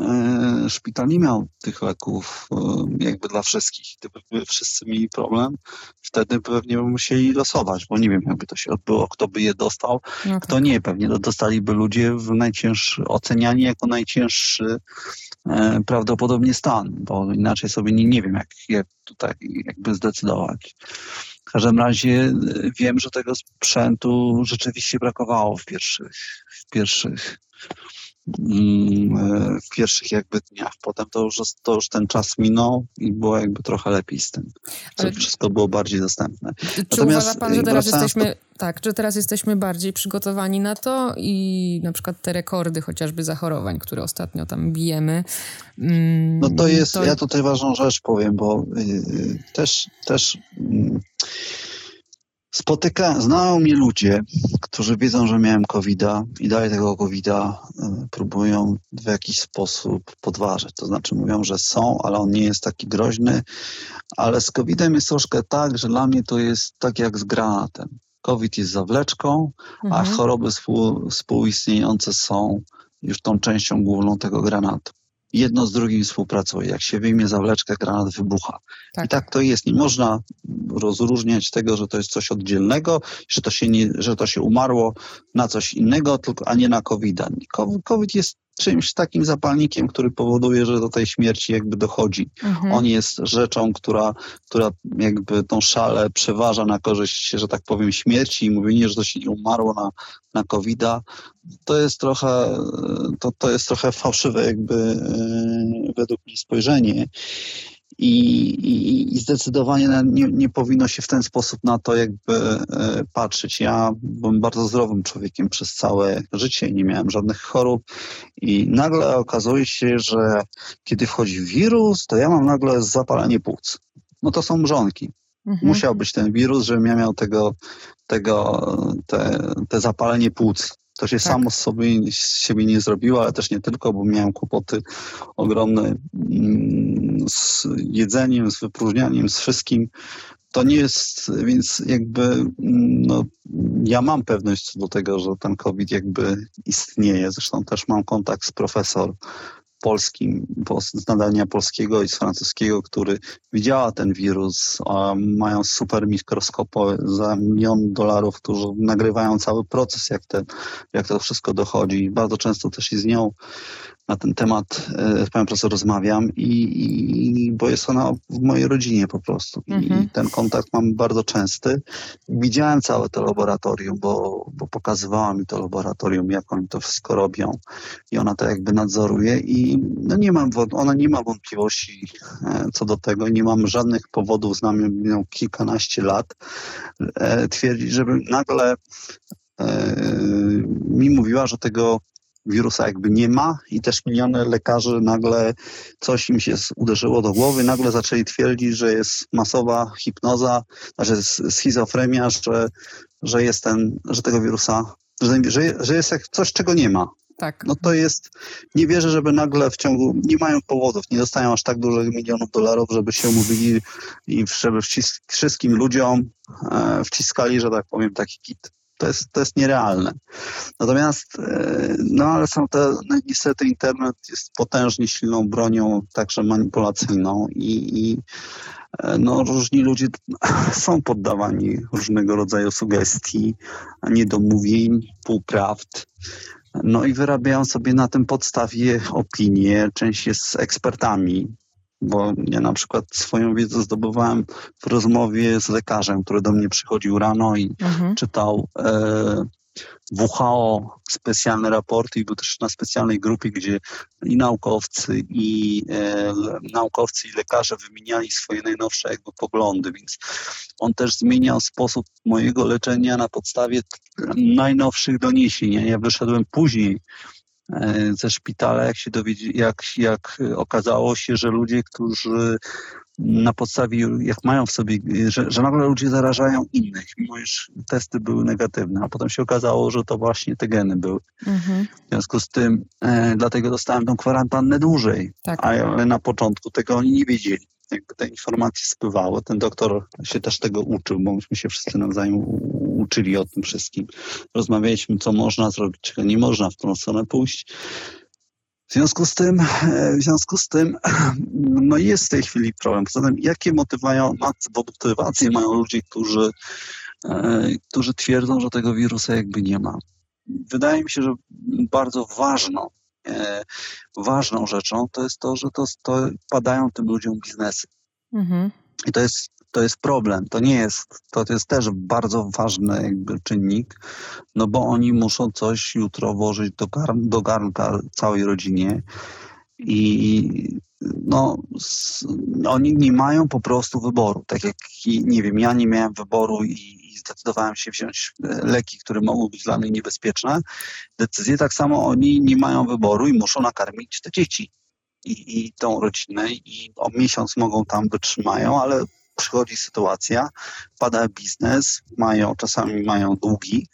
e, szpital nie miał tych leków e, jakby dla wszystkich. Gdyby wszyscy mieli problem, wtedy pewnie by musieli losować, bo nie wiem, jakby to się odbyło, kto by je dostał, no kto tak. nie. Pewnie dostaliby ludzie w najcięższy, oceniani jako najcięższy e, prawdopodobnie stan, bo inaczej sobie nie, nie wiem, jak, jak tutaj jakby zdecydować. W każdym razie e, wiem, że tego sprzętu rzeczywiście brakowało w pierwszych, w pierwszych w pierwszych jakby dniach. Potem to już, to już ten czas minął i było jakby trochę lepiej z tym. Ale... Wszystko było bardziej dostępne. Czy Natomiast uważa pan, że teraz jesteśmy, tak, że teraz jesteśmy bardziej przygotowani na to i na przykład te rekordy chociażby zachorowań, które ostatnio tam bijemy. Mm, no to jest, to... ja tutaj ważną rzecz powiem, bo y, y, też, też y, Spotyka, znają mnie ludzie, którzy wiedzą, że miałem covid i dalej tego covid próbują w jakiś sposób podważyć. To znaczy mówią, że są, ale on nie jest taki groźny. Ale z COVID-em jest troszkę tak, że dla mnie to jest tak jak z granatem. COVID jest zawleczką, mhm. a choroby współ, współistniejące są już tą częścią główną tego granatu jedno z drugim współpracuje. Jak się wyjmie zawleczkę, granat wybucha. Tak. I tak to jest. Nie można rozróżniać tego, że to jest coś oddzielnego, że to się, nie, że to się umarło na coś innego, tylko, a nie na COVID. -a. COVID jest czymś takim zapalnikiem, który powoduje, że do tej śmierci jakby dochodzi. Mhm. On jest rzeczą, która, która jakby tą szalę przeważa na korzyść, że tak powiem, śmierci i mówienie, że to się nie umarło na, na covid to jest trochę, to, to jest trochę fałszywe jakby yy, według mnie spojrzenie i, i, i zdecydowanie nie, nie, powinno się w ten sposób na to jakby e, patrzeć. Ja byłem bardzo zdrowym człowiekiem przez całe życie, nie miałem żadnych chorób i nagle okazuje się, że kiedy wchodzi wirus, to ja mam nagle zapalenie płuc. No to są mrzonki. Mhm. Musiał być ten wirus, żebym ja miał tego, tego te, te zapalenie płuc. To się tak. samo z, sobie, z siebie nie zrobiło, ale też nie tylko, bo miałem kłopoty ogromne mm, z jedzeniem, z wypróżnianiem, z wszystkim. To nie jest, więc jakby mm, no, ja mam pewność co do tego, że ten COVID jakby istnieje. Zresztą też mam kontakt z profesor polskim, z nadania polskiego i z francuskiego, który widziała ten wirus, mają super mikroskopy za milion dolarów, którzy nagrywają cały proces, jak, ten, jak to wszystko dochodzi. Bardzo często też i z nią na ten temat e, z panią profesor rozmawiam i, i, bo jest ona w mojej rodzinie po prostu. Mhm. I ten kontakt mam bardzo częsty. Widziałem całe to laboratorium, bo, bo pokazywała mi to laboratorium, jak oni to wszystko robią i ona to jakby nadzoruje i no nie mam, ona nie ma wątpliwości e, co do tego. Nie mam żadnych powodów, znam ją kilkanaście lat, e, twierdzić, żeby nagle mi mówiła, że tego wirusa jakby nie ma i też miliony lekarzy nagle coś im się uderzyło do głowy, nagle zaczęli twierdzić, że jest masowa hipnoza, znaczy schizofrenia, że, że jest ten, że tego wirusa, że, że, że jest jak coś, czego nie ma. Tak. No to jest, nie wierzę, żeby nagle w ciągu, nie mają powodów, nie dostają aż tak dużo milionów dolarów, żeby się umówili i żeby wszystkim ludziom e, wciskali, że tak powiem, taki kit to jest, to jest nierealne. Natomiast, e, no ale są te, no, niestety internet jest potężnie silną bronią, także manipulacyjną i, i e, no, różni ludzie są poddawani różnego rodzaju sugestii, niedomówień, półprawd. No i wyrabiają sobie na tym podstawie opinie, część jest z ekspertami, bo ja na przykład swoją wiedzę zdobywałem w rozmowie z lekarzem, który do mnie przychodził rano i mhm. czytał e, WHO specjalne raporty i był też na specjalnej grupie, gdzie i naukowcy, i e, naukowcy, i lekarze wymieniali swoje najnowsze jakby poglądy, więc on też zmieniał sposób mojego leczenia na podstawie najnowszych doniesień. Ja wyszedłem później ze szpitala, jak się dowiedzi, jak, jak okazało się, że ludzie, którzy na podstawie, jak mają w sobie, że, że nagle ludzie zarażają innych, mimo iż testy były negatywne, a potem się okazało, że to właśnie te geny były. Mhm. W związku z tym, e, dlatego dostałem tą kwarantannę dłużej, tak. ale na początku tego oni nie wiedzieli jakby te informacje spływały. Ten doktor się też tego uczył, bo myśmy się wszyscy nawzajem uczyli o tym wszystkim. Rozmawialiśmy, co można zrobić, czego nie można w tą stronę pójść. W związku z tym, e, w związku z tym, no jest w tej chwili problem. Poza tym, jakie motywacje mają ludzie, którzy, e, którzy twierdzą, że tego wirusa jakby nie ma? Wydaje mi się, że bardzo ważną e, ważną rzeczą to jest to, że to, to padają tym ludziom biznesy. Mhm. I to jest, to jest problem. To nie jest, to jest też bardzo ważny jakby czynnik, no bo oni muszą coś jutro włożyć do, gar, do garnka całej rodzinie i no, oni nie mają po prostu wyboru. Tak jak, nie wiem, ja nie miałem wyboru i zdecydowałem się wziąć e, leki, które mogą być dla mnie niebezpieczne, decyzje tak samo oni nie mają wyboru i muszą nakarmić te dzieci i, i tą rodzinę i o miesiąc mogą tam wytrzymają, ale przychodzi sytuacja, pada biznes, mają, czasami mają długi,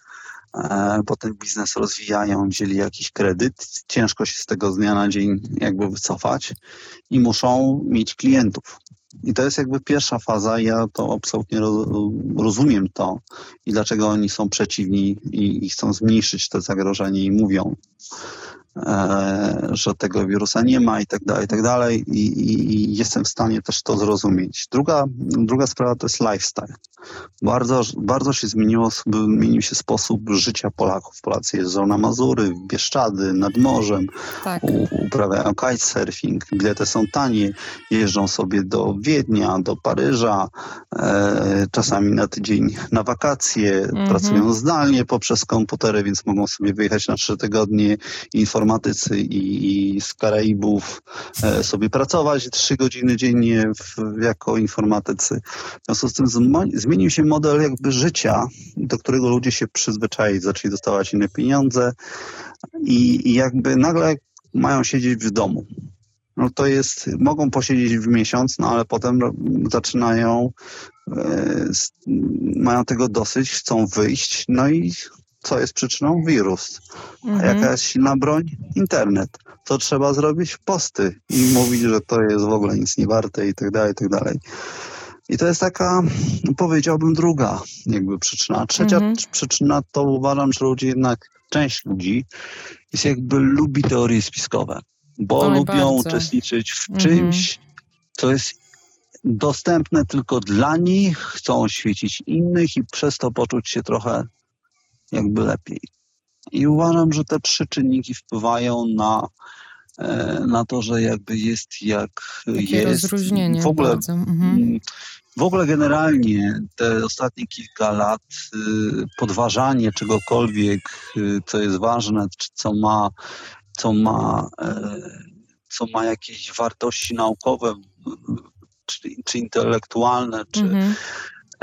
e, potem biznes rozwijają, wzięli jakiś kredyt, ciężko się z tego z dnia na dzień jakby wycofać i muszą mieć klientów. I to jest jakby pierwsza faza. Ja to absolutnie rozumiem to i dlaczego oni są przeciwni i, i chcą zmniejszyć to zagrożenie i mówią, że tego wirusa nie ma i tak dalej, i tak dalej. I, i, jestem w stanie też to zrozumieć. Druga, druga sprawa to jest lifestyle. Bardzo, bardzo się zmieniło, zmienił się sposób życia Polaków. Polacy jeżdżą na Mazury, w Bieszczady, nad morzem, tak. uprawiają kitesurfing, bilety są tanie, jeżdżą sobie do Wiednia, do Paryża, e, czasami na tydzień na wakacje, mhm. pracują zdalnie poprzez komputery, więc mogą sobie wyjechać na trzy tygodnie i informować informatycy i, i z Karaibów e, sobie pracować trzy godziny dziennie w, jako informatycy. W związku z tym zmienił się model jakby życia, do którego ludzie się przyzwyczaili, zaczęli dostawać inne pieniądze i, i jakby nagle mają siedzieć w domu. No to jest, mogą posiedzieć w miesiąc, no ale potem zaczynają, e, mają tego dosyć, chcą wyjść, no i co jest przyczyną? Wirus. A mhm. jaka jest silna broń? Internet. Co trzeba zrobić? Posty. I mówić, że to jest w ogóle nic nie warte i tak dalej, i tak dalej. I to jest taka, powiedziałbym, druga jakby przyczyna. Trzecia mhm. przyczyna to uważam, że ludzie jednak, część ludzi jest jakby lubi teorie spiskowe, bo Oj, lubią bardzo. uczestniczyć w mhm. czymś, co jest dostępne tylko dla nich, chcą świecić innych i przez to poczuć się trochę jakby lepiej. I uważam, że te trzy czynniki wpływają na, e, na to, że jakby jest jak Takie jest. rozróżnienie w ogóle, mhm. W ogóle generalnie te ostatnie kilka lat y, podważanie czegokolwiek, y, co jest ważne, czy co ma, co ma, e, co ma jakieś wartości naukowe, czy, czy intelektualne, czy mhm.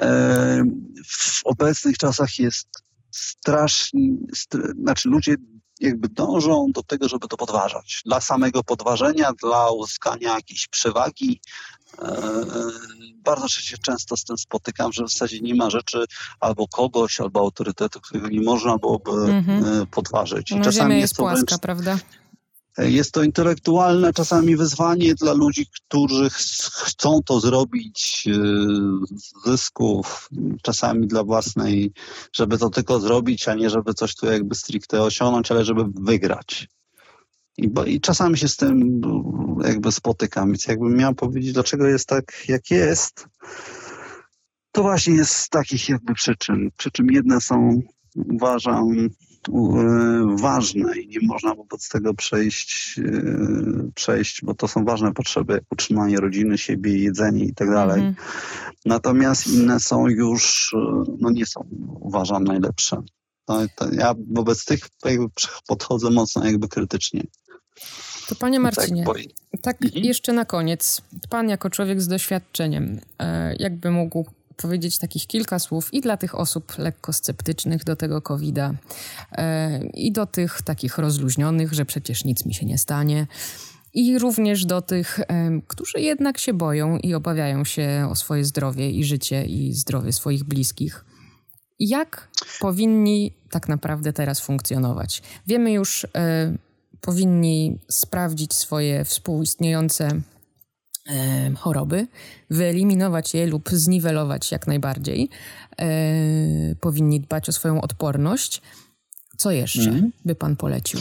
E, w obecnych czasach jest strasznie, znaczy ludzie jakby dążą do tego, żeby to podważać. Dla samego podważenia, dla uzyskania jakiejś przewagi. E, bardzo się często z tym spotykam, że w zasadzie nie ma rzeczy albo kogoś, albo autorytetu, którego nie można byłoby mm -hmm. podważyć. I no, czasami jest, jest płaska, wręcz, prawda? Jest to intelektualne czasami wyzwanie dla ludzi, którzy chcą to zrobić e, z zysków, czasami dla własnej, żeby to tylko zrobić, a nie żeby coś tu jakby stricte osiągnąć, ale żeby wygrać. I, bo, I czasami się z tym jakby spotykam. Więc jakbym miał powiedzieć, dlaczego jest tak, jak jest, to właśnie jest z takich jakby przyczyn. Przy czym jedne są, uważam, E, ważne i nie można wobec tego przejść, e, przejść, bo to są ważne potrzeby, utrzymanie rodziny, siebie, jedzenie i tak dalej. Mhm. Natomiast inne są już, e, no nie są uważam najlepsze. No, ja wobec tych podchodzę mocno jakby krytycznie. To panie tak, Marcinie, tak, tak mhm. jeszcze na koniec. Pan jako człowiek z doświadczeniem, jakby mógł powiedzieć takich kilka słów i dla tych osób lekko sceptycznych do tego COVID-a, e, i do tych takich rozluźnionych, że przecież nic mi się nie stanie. I również do tych, e, którzy jednak się boją i obawiają się o swoje zdrowie i życie i zdrowie swoich bliskich. Jak powinni tak naprawdę teraz funkcjonować? Wiemy już, e, powinni sprawdzić swoje współistniejące choroby, wyeliminować je lub zniwelować jak najbardziej. E, powinni dbać o swoją odporność. Co jeszcze mm. by pan polecił?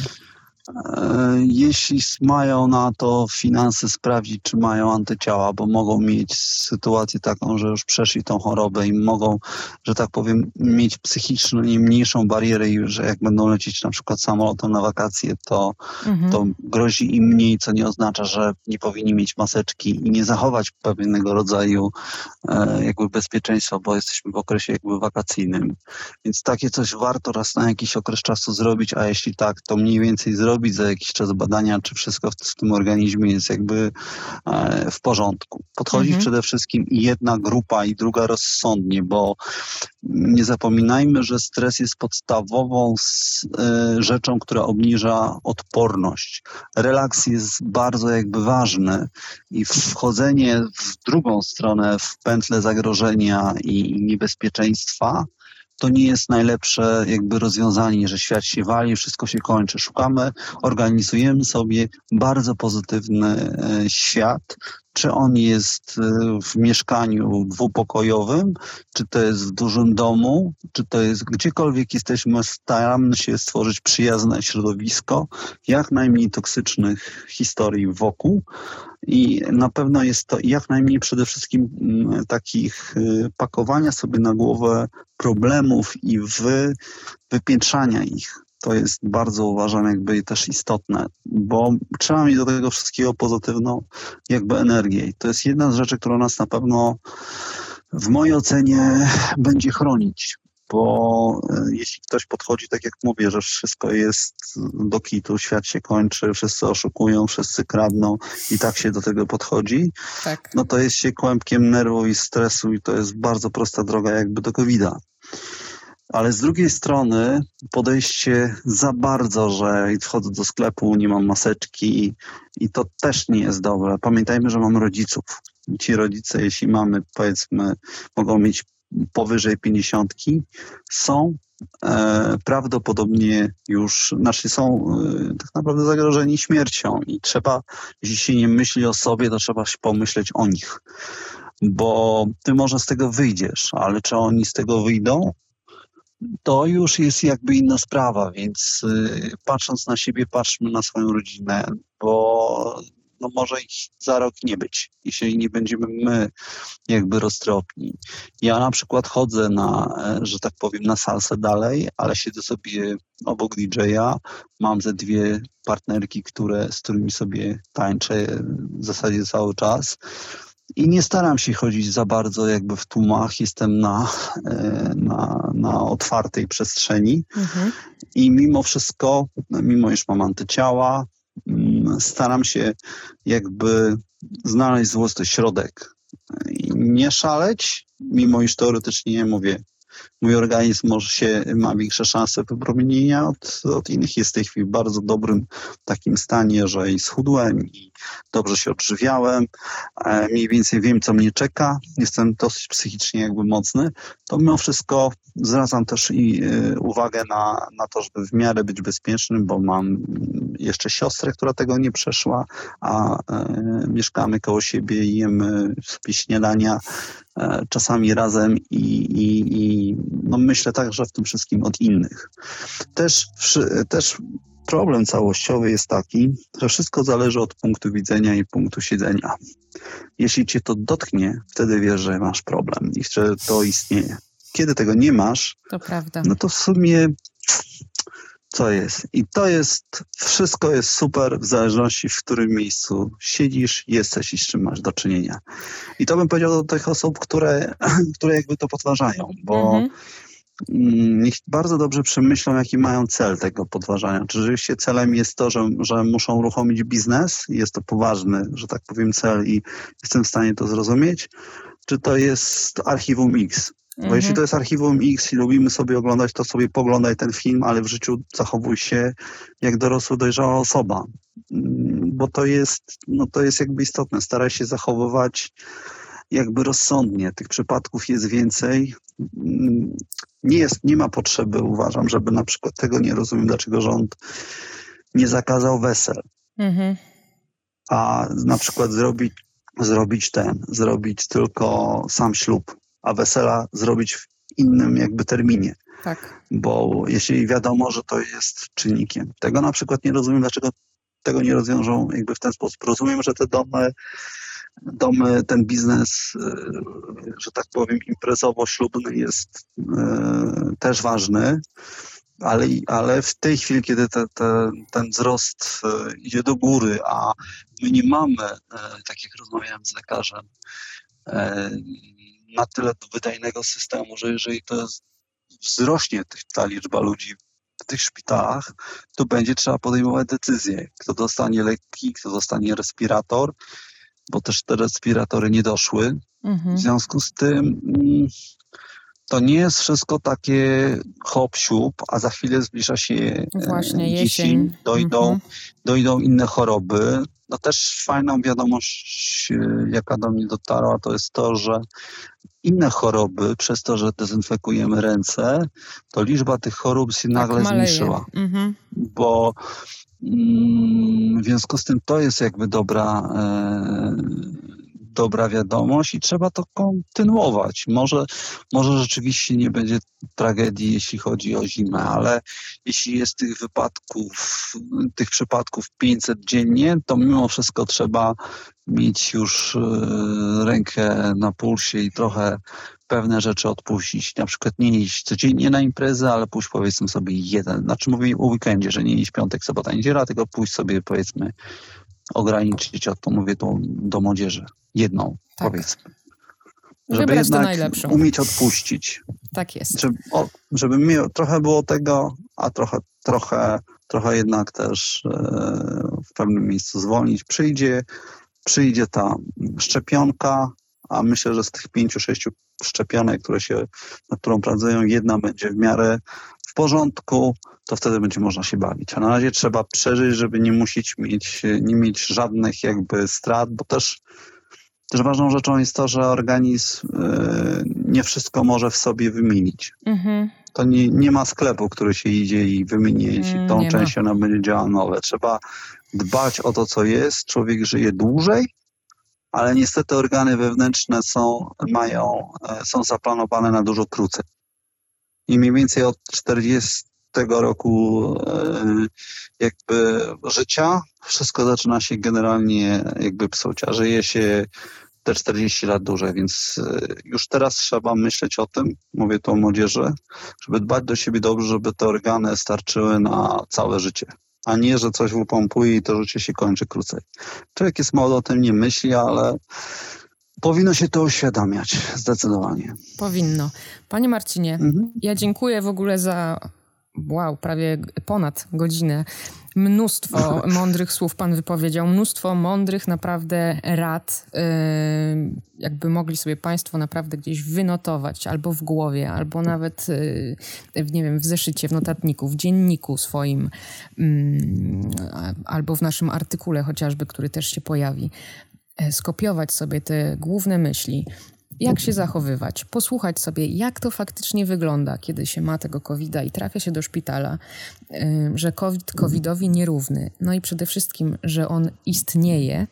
Jeśli mają na to finanse sprawdzić, czy mają antyciała, bo mogą mieć sytuację taką, że już przeszli tą chorobę i mogą, że tak powiem, mieć psychicznie mniejszą barierę i że jak będą lecieć na przykład samolotem na wakacje, to, mhm. to grozi im mniej, co nie oznacza, że nie powinni mieć maseczki i nie zachować pewnego rodzaju e, jakby bezpieczeństwa, bo jesteśmy w okresie jakby wakacyjnym. Więc takie coś warto raz na jakiś okres czasu zrobić, a jeśli tak, to mniej więcej zrobić zrobić za jakiś czas badania, czy wszystko w, tym organizmie jest jakby e, w porządku. Podchodzić mhm. przede wszystkim jedna grupa i druga rozsądnie, bo nie zapominajmy, że stres jest podstawową e, rzeczą, która obniża odporność. Relaks jest bardzo jakby ważny i wchodzenie w drugą stronę, w pętlę zagrożenia i niebezpieczeństwa, to nie jest najlepsze jakby rozwiązanie, że świat się wali, wszystko się kończy. Szukamy, organizujemy sobie bardzo pozytywny e, świat, czy on jest e, w mieszkaniu dwupokojowym, czy to jest w dużym domu, czy to jest gdziekolwiek jesteśmy, staramy się stworzyć przyjazne środowisko, jak najmniej toksycznych historii wokół, i na pewno jest to jak najmniej przede wszystkim mm, takich y, pakowania sobie na głowę problemów i wy, wypiętrzania ich. To jest bardzo uważam jakby też istotne, bo trzeba mieć do tego wszystkiego pozytywną jakby energię. I to jest jedna z rzeczy, która nas na pewno w mojej ocenie będzie chronić bo e, jeśli ktoś podchodzi, tak jak mówię, że wszystko jest do kitu, świat się kończy, wszyscy oszukują, wszyscy kradną i tak się do tego podchodzi, tak. no to jest się kłębkiem nerwu i stresu i to jest bardzo prosta droga jakby do covid -a. Ale z drugiej strony podejście za bardzo, że wchodzę do sklepu, nie mam maseczki i to też nie jest dobre. Pamiętajmy, że mam rodziców. Ci rodzice, jeśli mamy, powiedzmy, mogą mieć powyżej pięćdziesiątki są e, prawdopodobnie już, znaczy są e, tak naprawdę zagrożeni śmiercią i trzeba, jeśli się nie myśli o sobie, to trzeba się pomyśleć o nich. Bo ty może z tego wyjdziesz, ale czy oni z tego wyjdą? To już jest jakby inna sprawa, więc y, patrząc na siebie, patrzmy na swoją rodzinę, bo no może ich za rok nie być, jeśli nie będziemy my jakby roztropni. Ja na przykład chodzę na, e, że tak powiem, na salsę dalej, ale siedzę sobie obok DJ-a, mam ze dwie partnerki, które, z którymi sobie tańczę w zasadzie cały czas. I nie staram się chodzić za bardzo jakby w tłumach, jestem na, e, na, na otwartej przestrzeni. Mhm. I mimo wszystko, mimo iż mam antyciała, Mm, staram się jakby znaleźć złoty środek i nie szaleć, mimo iż teoretycznie mówię, mój organizm może się, ma większe szanse wypromienienia od, od innych. Jest w tej chwili w bardzo dobrym takim stanie, że i schudłem, i dobrze się odżywiałem. E, mniej więcej wiem, co mnie czeka. Jestem dosyć psychicznie jakby mocny. To mimo wszystko zwracam też i y, uwagę na, na to, żeby w miarę być bezpiecznym, bo mam jeszcze siostrę, która tego nie przeszła, a y, mieszkamy koło siebie jemy sobie śniadania E, czasami razem i, i, i no myślę także w tym wszystkim od innych. Też, też problem całościowy jest taki, że wszystko zależy od punktu widzenia i punktu siedzenia. Jeśli cię to dotknie, wtedy wiesz, że masz problem i że to istnieje. Kiedy tego nie masz, no to w sumie co jest. I to jest, wszystko jest super w zależności w którym miejscu siedzisz, jesteś i z czym masz do czynienia. I to bym powiedział do tych osób, które, które jakby to podważają, bo mhm. Mm, niech bardzo dobrze przemyślą, jaki mają cel tego podważania. Czy rzeczywiście celem jest to, że, że muszą uruchomić biznes? Jest to poważny, że tak powiem, cel i jestem w stanie to zrozumieć? Czy to jest archiwum X? Bo mhm. jeśli to jest archiwum X i lubimy sobie oglądać, to sobie poglądaj ten film, ale w życiu zachowuj się jak dorosła, dojrzała osoba. Mm, bo to jest, no to jest jakby istotne. Staraj się zachowywać jakby rozsądnie. Tych przypadków jest więcej. Mm, nie, jest, nie ma potrzeby, uważam, żeby na przykład tego nie rozumiem, dlaczego rząd nie zakazał wesel. Mhm. A na przykład zrobić, zrobić ten, zrobić tylko sam ślub a wesela zrobić w innym jakby terminie. Tak. Bo jeśli wiadomo, że to jest czynnikiem. Tego na przykład nie rozumiem, dlaczego tego nie rozwiążą jakby w ten sposób. Rozumiem, że te domy, domy ten biznes, e, że tak powiem, imprezowo-ślubny jest e, też ważny, ale, ale w tej chwili, kiedy te, te, ten wzrost e, idzie do góry, a my nie mamy, tak jak rozmawiałem z lekarzem, na tyle wydajnego systemu, że jeżeli to wzrośnie ta liczba ludzi w tych szpitalach, to będzie trzeba podejmować decyzje. Kto dostanie leki, kto dostanie respirator, bo też te respiratory nie doszły. Mhm. W związku z tym mm, to nie jest wszystko takie hop a za chwilę zbliża się e, Właśnie, jesień. dojdą, Mhm. dojdą inne choroby. No też fajną wiadomość, e, jaka do mnie dotarła, to jest to, że inne choroby, przez to, że dezynfekujemy ręce, to liczba tych chorób się nagle tak, maleje. zmniejszyła. Mhm. Bo mm, w związku z tym to jest jakby dobra, e, dobra wiadomość i trzeba to kontynuować. Może, może rzeczywiście nie będzie tragedii, jeśli chodzi o zimę, ale jeśli jest tych wypadków, tych przypadków 500 dziennie, to mimo wszystko trzeba mieć już e, rękę na pulsie i trochę pewne rzeczy odpuścić. Na przykład nie iść codziennie na imprezę, ale pójść powiedzmy sobie jeden. Znaczy mówię o weekendzie, że nie iść piątek, sobota, niedziela, tylko pójść sobie powiedzmy ograniczyć, o to mówię do, do młodzieży. Jedną Tak. powiedzmy. Wybrać tę najlepszą. umieć odpuścić. Tak jest. Żeby, o, żeby mi trochę było tego, a trochę, trochę, trochę jednak też e, w pewnym miejscu zwolnić. Przyjdzie, przyjdzie ta szczepionka, a myślę, że z tych pięciu, sześciu szczepionek, które się, nad którą pracują, jedna będzie w miarę w porządku, to wtedy będzie można się bawić. A na razie trzeba przeżyć, żeby nie musieć mieć, nie mieć żadnych jakby strat, bo też też ważną rzeczą jest to, że organizm e, nie wszystko może w sobie wymienić. Mhm. To nie, nie ma sklepu, który się idzie i wymieni, Mm, tą nie ma. część ona będzie działała nowe. Trzeba dbać o to, co jest. Człowiek żyje dłużej, ale niestety organy wewnętrzne są, mają, e, są zaplanowane na dużo krócej. I mniej więcej od 40 roku e, jakby życia wszystko zaczyna się generalnie jakby psuć, a żyje się te 40 lat dłużej, więc e, już teraz trzeba myśleć o tym, mówię tu o młodzieży, żeby dbać do siebie dobrze, żeby te organy starczyły na całe życie, a nie, że coś wypompuje i to życie się kończy krócej. Człowiek jest mało o tym nie myśli, ale powinno się to uświadamiać, zdecydowanie. Powinno. Panie Marcinie, Mhm. ja dziękuję w ogóle za wow, prawie ponad godzinę. Mnóstwo mądrych słów pan wypowiedział, mnóstwo mądrych naprawdę rad, yy, jakby mogli sobie państwo naprawdę gdzieś wynotować, albo w głowie, albo nawet, yy, nie wiem, w zeszycie, w notatniku, w dzienniku swoim, a- albo w naszym artykule chociażby, który też się pojawi. E, Skopiować sobie te główne myśli, jak się zachowywać, posłuchać sobie, jak to faktycznie wygląda, kiedy się ma tego COVID-a i trafia się do szpitala, y, że COVID COVID-owi nierówny. No i przede wszystkim, że on istnieje,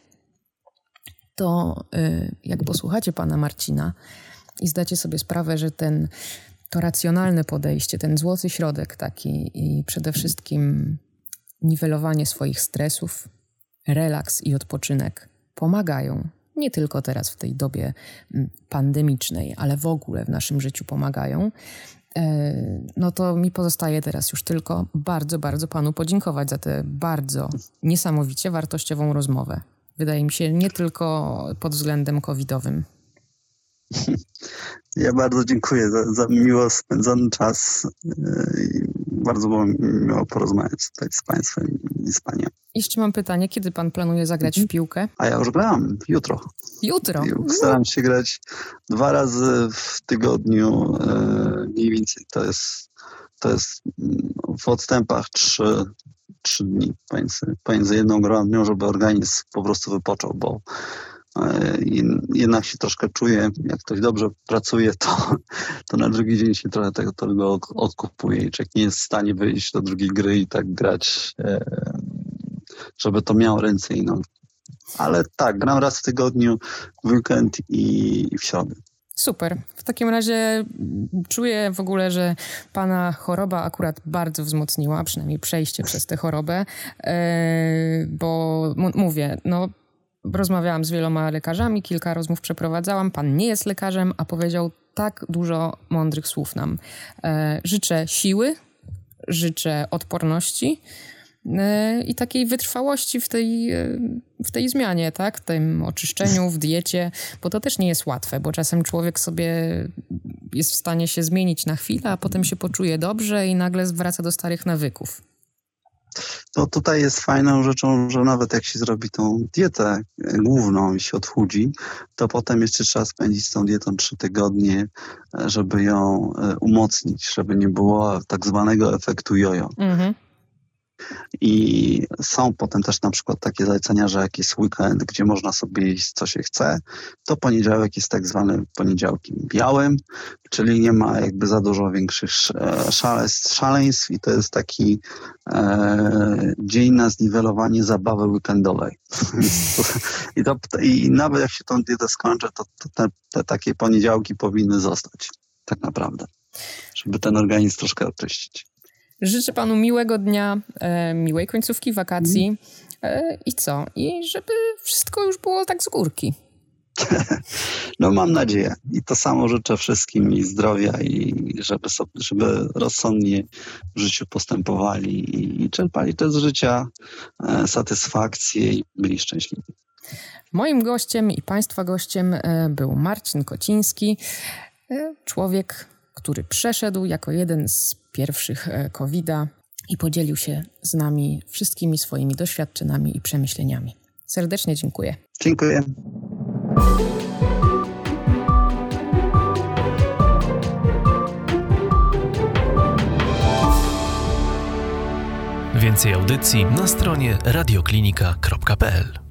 to y, jak posłuchacie pana Marcina i zdacie sobie sprawę, że ten, to racjonalne podejście, ten złoty środek taki i przede wszystkim niwelowanie swoich stresów, relaks i odpoczynek pomagają. Nie tylko teraz w tej dobie pandemicznej, ale w ogóle w naszym życiu pomagają. E, No to mi pozostaje teraz już tylko bardzo, bardzo panu podziękować za tę bardzo niesamowicie wartościową rozmowę. Wydaje mi się, nie tylko pod względem covidowym. Ja bardzo dziękuję za, za miło spędzony czas i bardzo było mi miło porozmawiać tutaj z Państwem i z Panią. Jeszcze mam pytanie, kiedy pan planuje zagrać w piłkę? A ja już grałem jutro. Jutro. Staram się grać dwa razy w tygodniu yy, mniej więcej. To jest, to jest w odstępach trzy, trzy dni pomiędzy, pomiędzy jedną grą a dnią, żeby organizm po prostu wypoczął, bo e, jednak się troszkę czuję, jak ktoś dobrze pracuje, to, to na drugi dzień się trochę tego, tego od- odkupuje i człowiek nie jest w stanie wyjść do drugiej gry i tak grać, e, żeby to miało ręce i nogi. Ale tak, gram raz w tygodniu, w weekend i w środę. Super. W takim razie czuję w ogóle, że pana choroba akurat bardzo wzmocniła, przynajmniej przejście przez tę chorobę, e, bo mówię, no rozmawiałam z wieloma lekarzami, kilka rozmów przeprowadzałam. Pan nie jest lekarzem, a powiedział tak dużo mądrych słów nam. E, życzę siły, życzę odporności e, i takiej wytrwałości w tej, e, w tej zmianie, tak? W tym oczyszczeniu, w diecie, bo to też nie jest łatwe, bo czasem człowiek sobie jest w stanie się zmienić na chwilę, a potem się poczuje dobrze i nagle wraca do starych nawyków. To tutaj jest fajną rzeczą, że nawet jak się zrobi tą dietę główną i się odchudzi, to potem jeszcze trzeba spędzić z tą dietą trzy tygodnie, e, żeby ją e, umocnić, żeby nie było tak zwanego efektu jojo. Mhm. I są potem też na przykład takie zalecenia, że jak jest weekend, gdzie można sobie jeść co się chce, to poniedziałek jest tak zwany poniedziałkiem białym, czyli nie ma jakby za dużo większych szaleństw, szaleństw i to jest taki e, dzień na zniwelowanie zabawy weekendowej. I, to, I nawet jak się tą dietę skończy, to, to te, te takie poniedziałki powinny zostać tak naprawdę, żeby ten organizm troszkę oczyścić. Życzę panu miłego dnia, e, miłej końcówki wakacji e, i co? I żeby wszystko już było tak z górki. No mam nadzieję. I to samo życzę wszystkim i zdrowia i żeby, sobie, żeby rozsądnie w życiu postępowali i, i czerpali też z życia e, satysfakcję i byli szczęśliwi. Moim gościem i Państwa gościem był Marcin Kociński, człowiek, który przeszedł jako jeden z pierwszych e, COVID-a i podzielił się z nami wszystkimi swoimi doświadczeniami i przemyśleniami. Serdecznie dziękuję. Dziękuję. Więcej audycji na stronie radioklinika.pl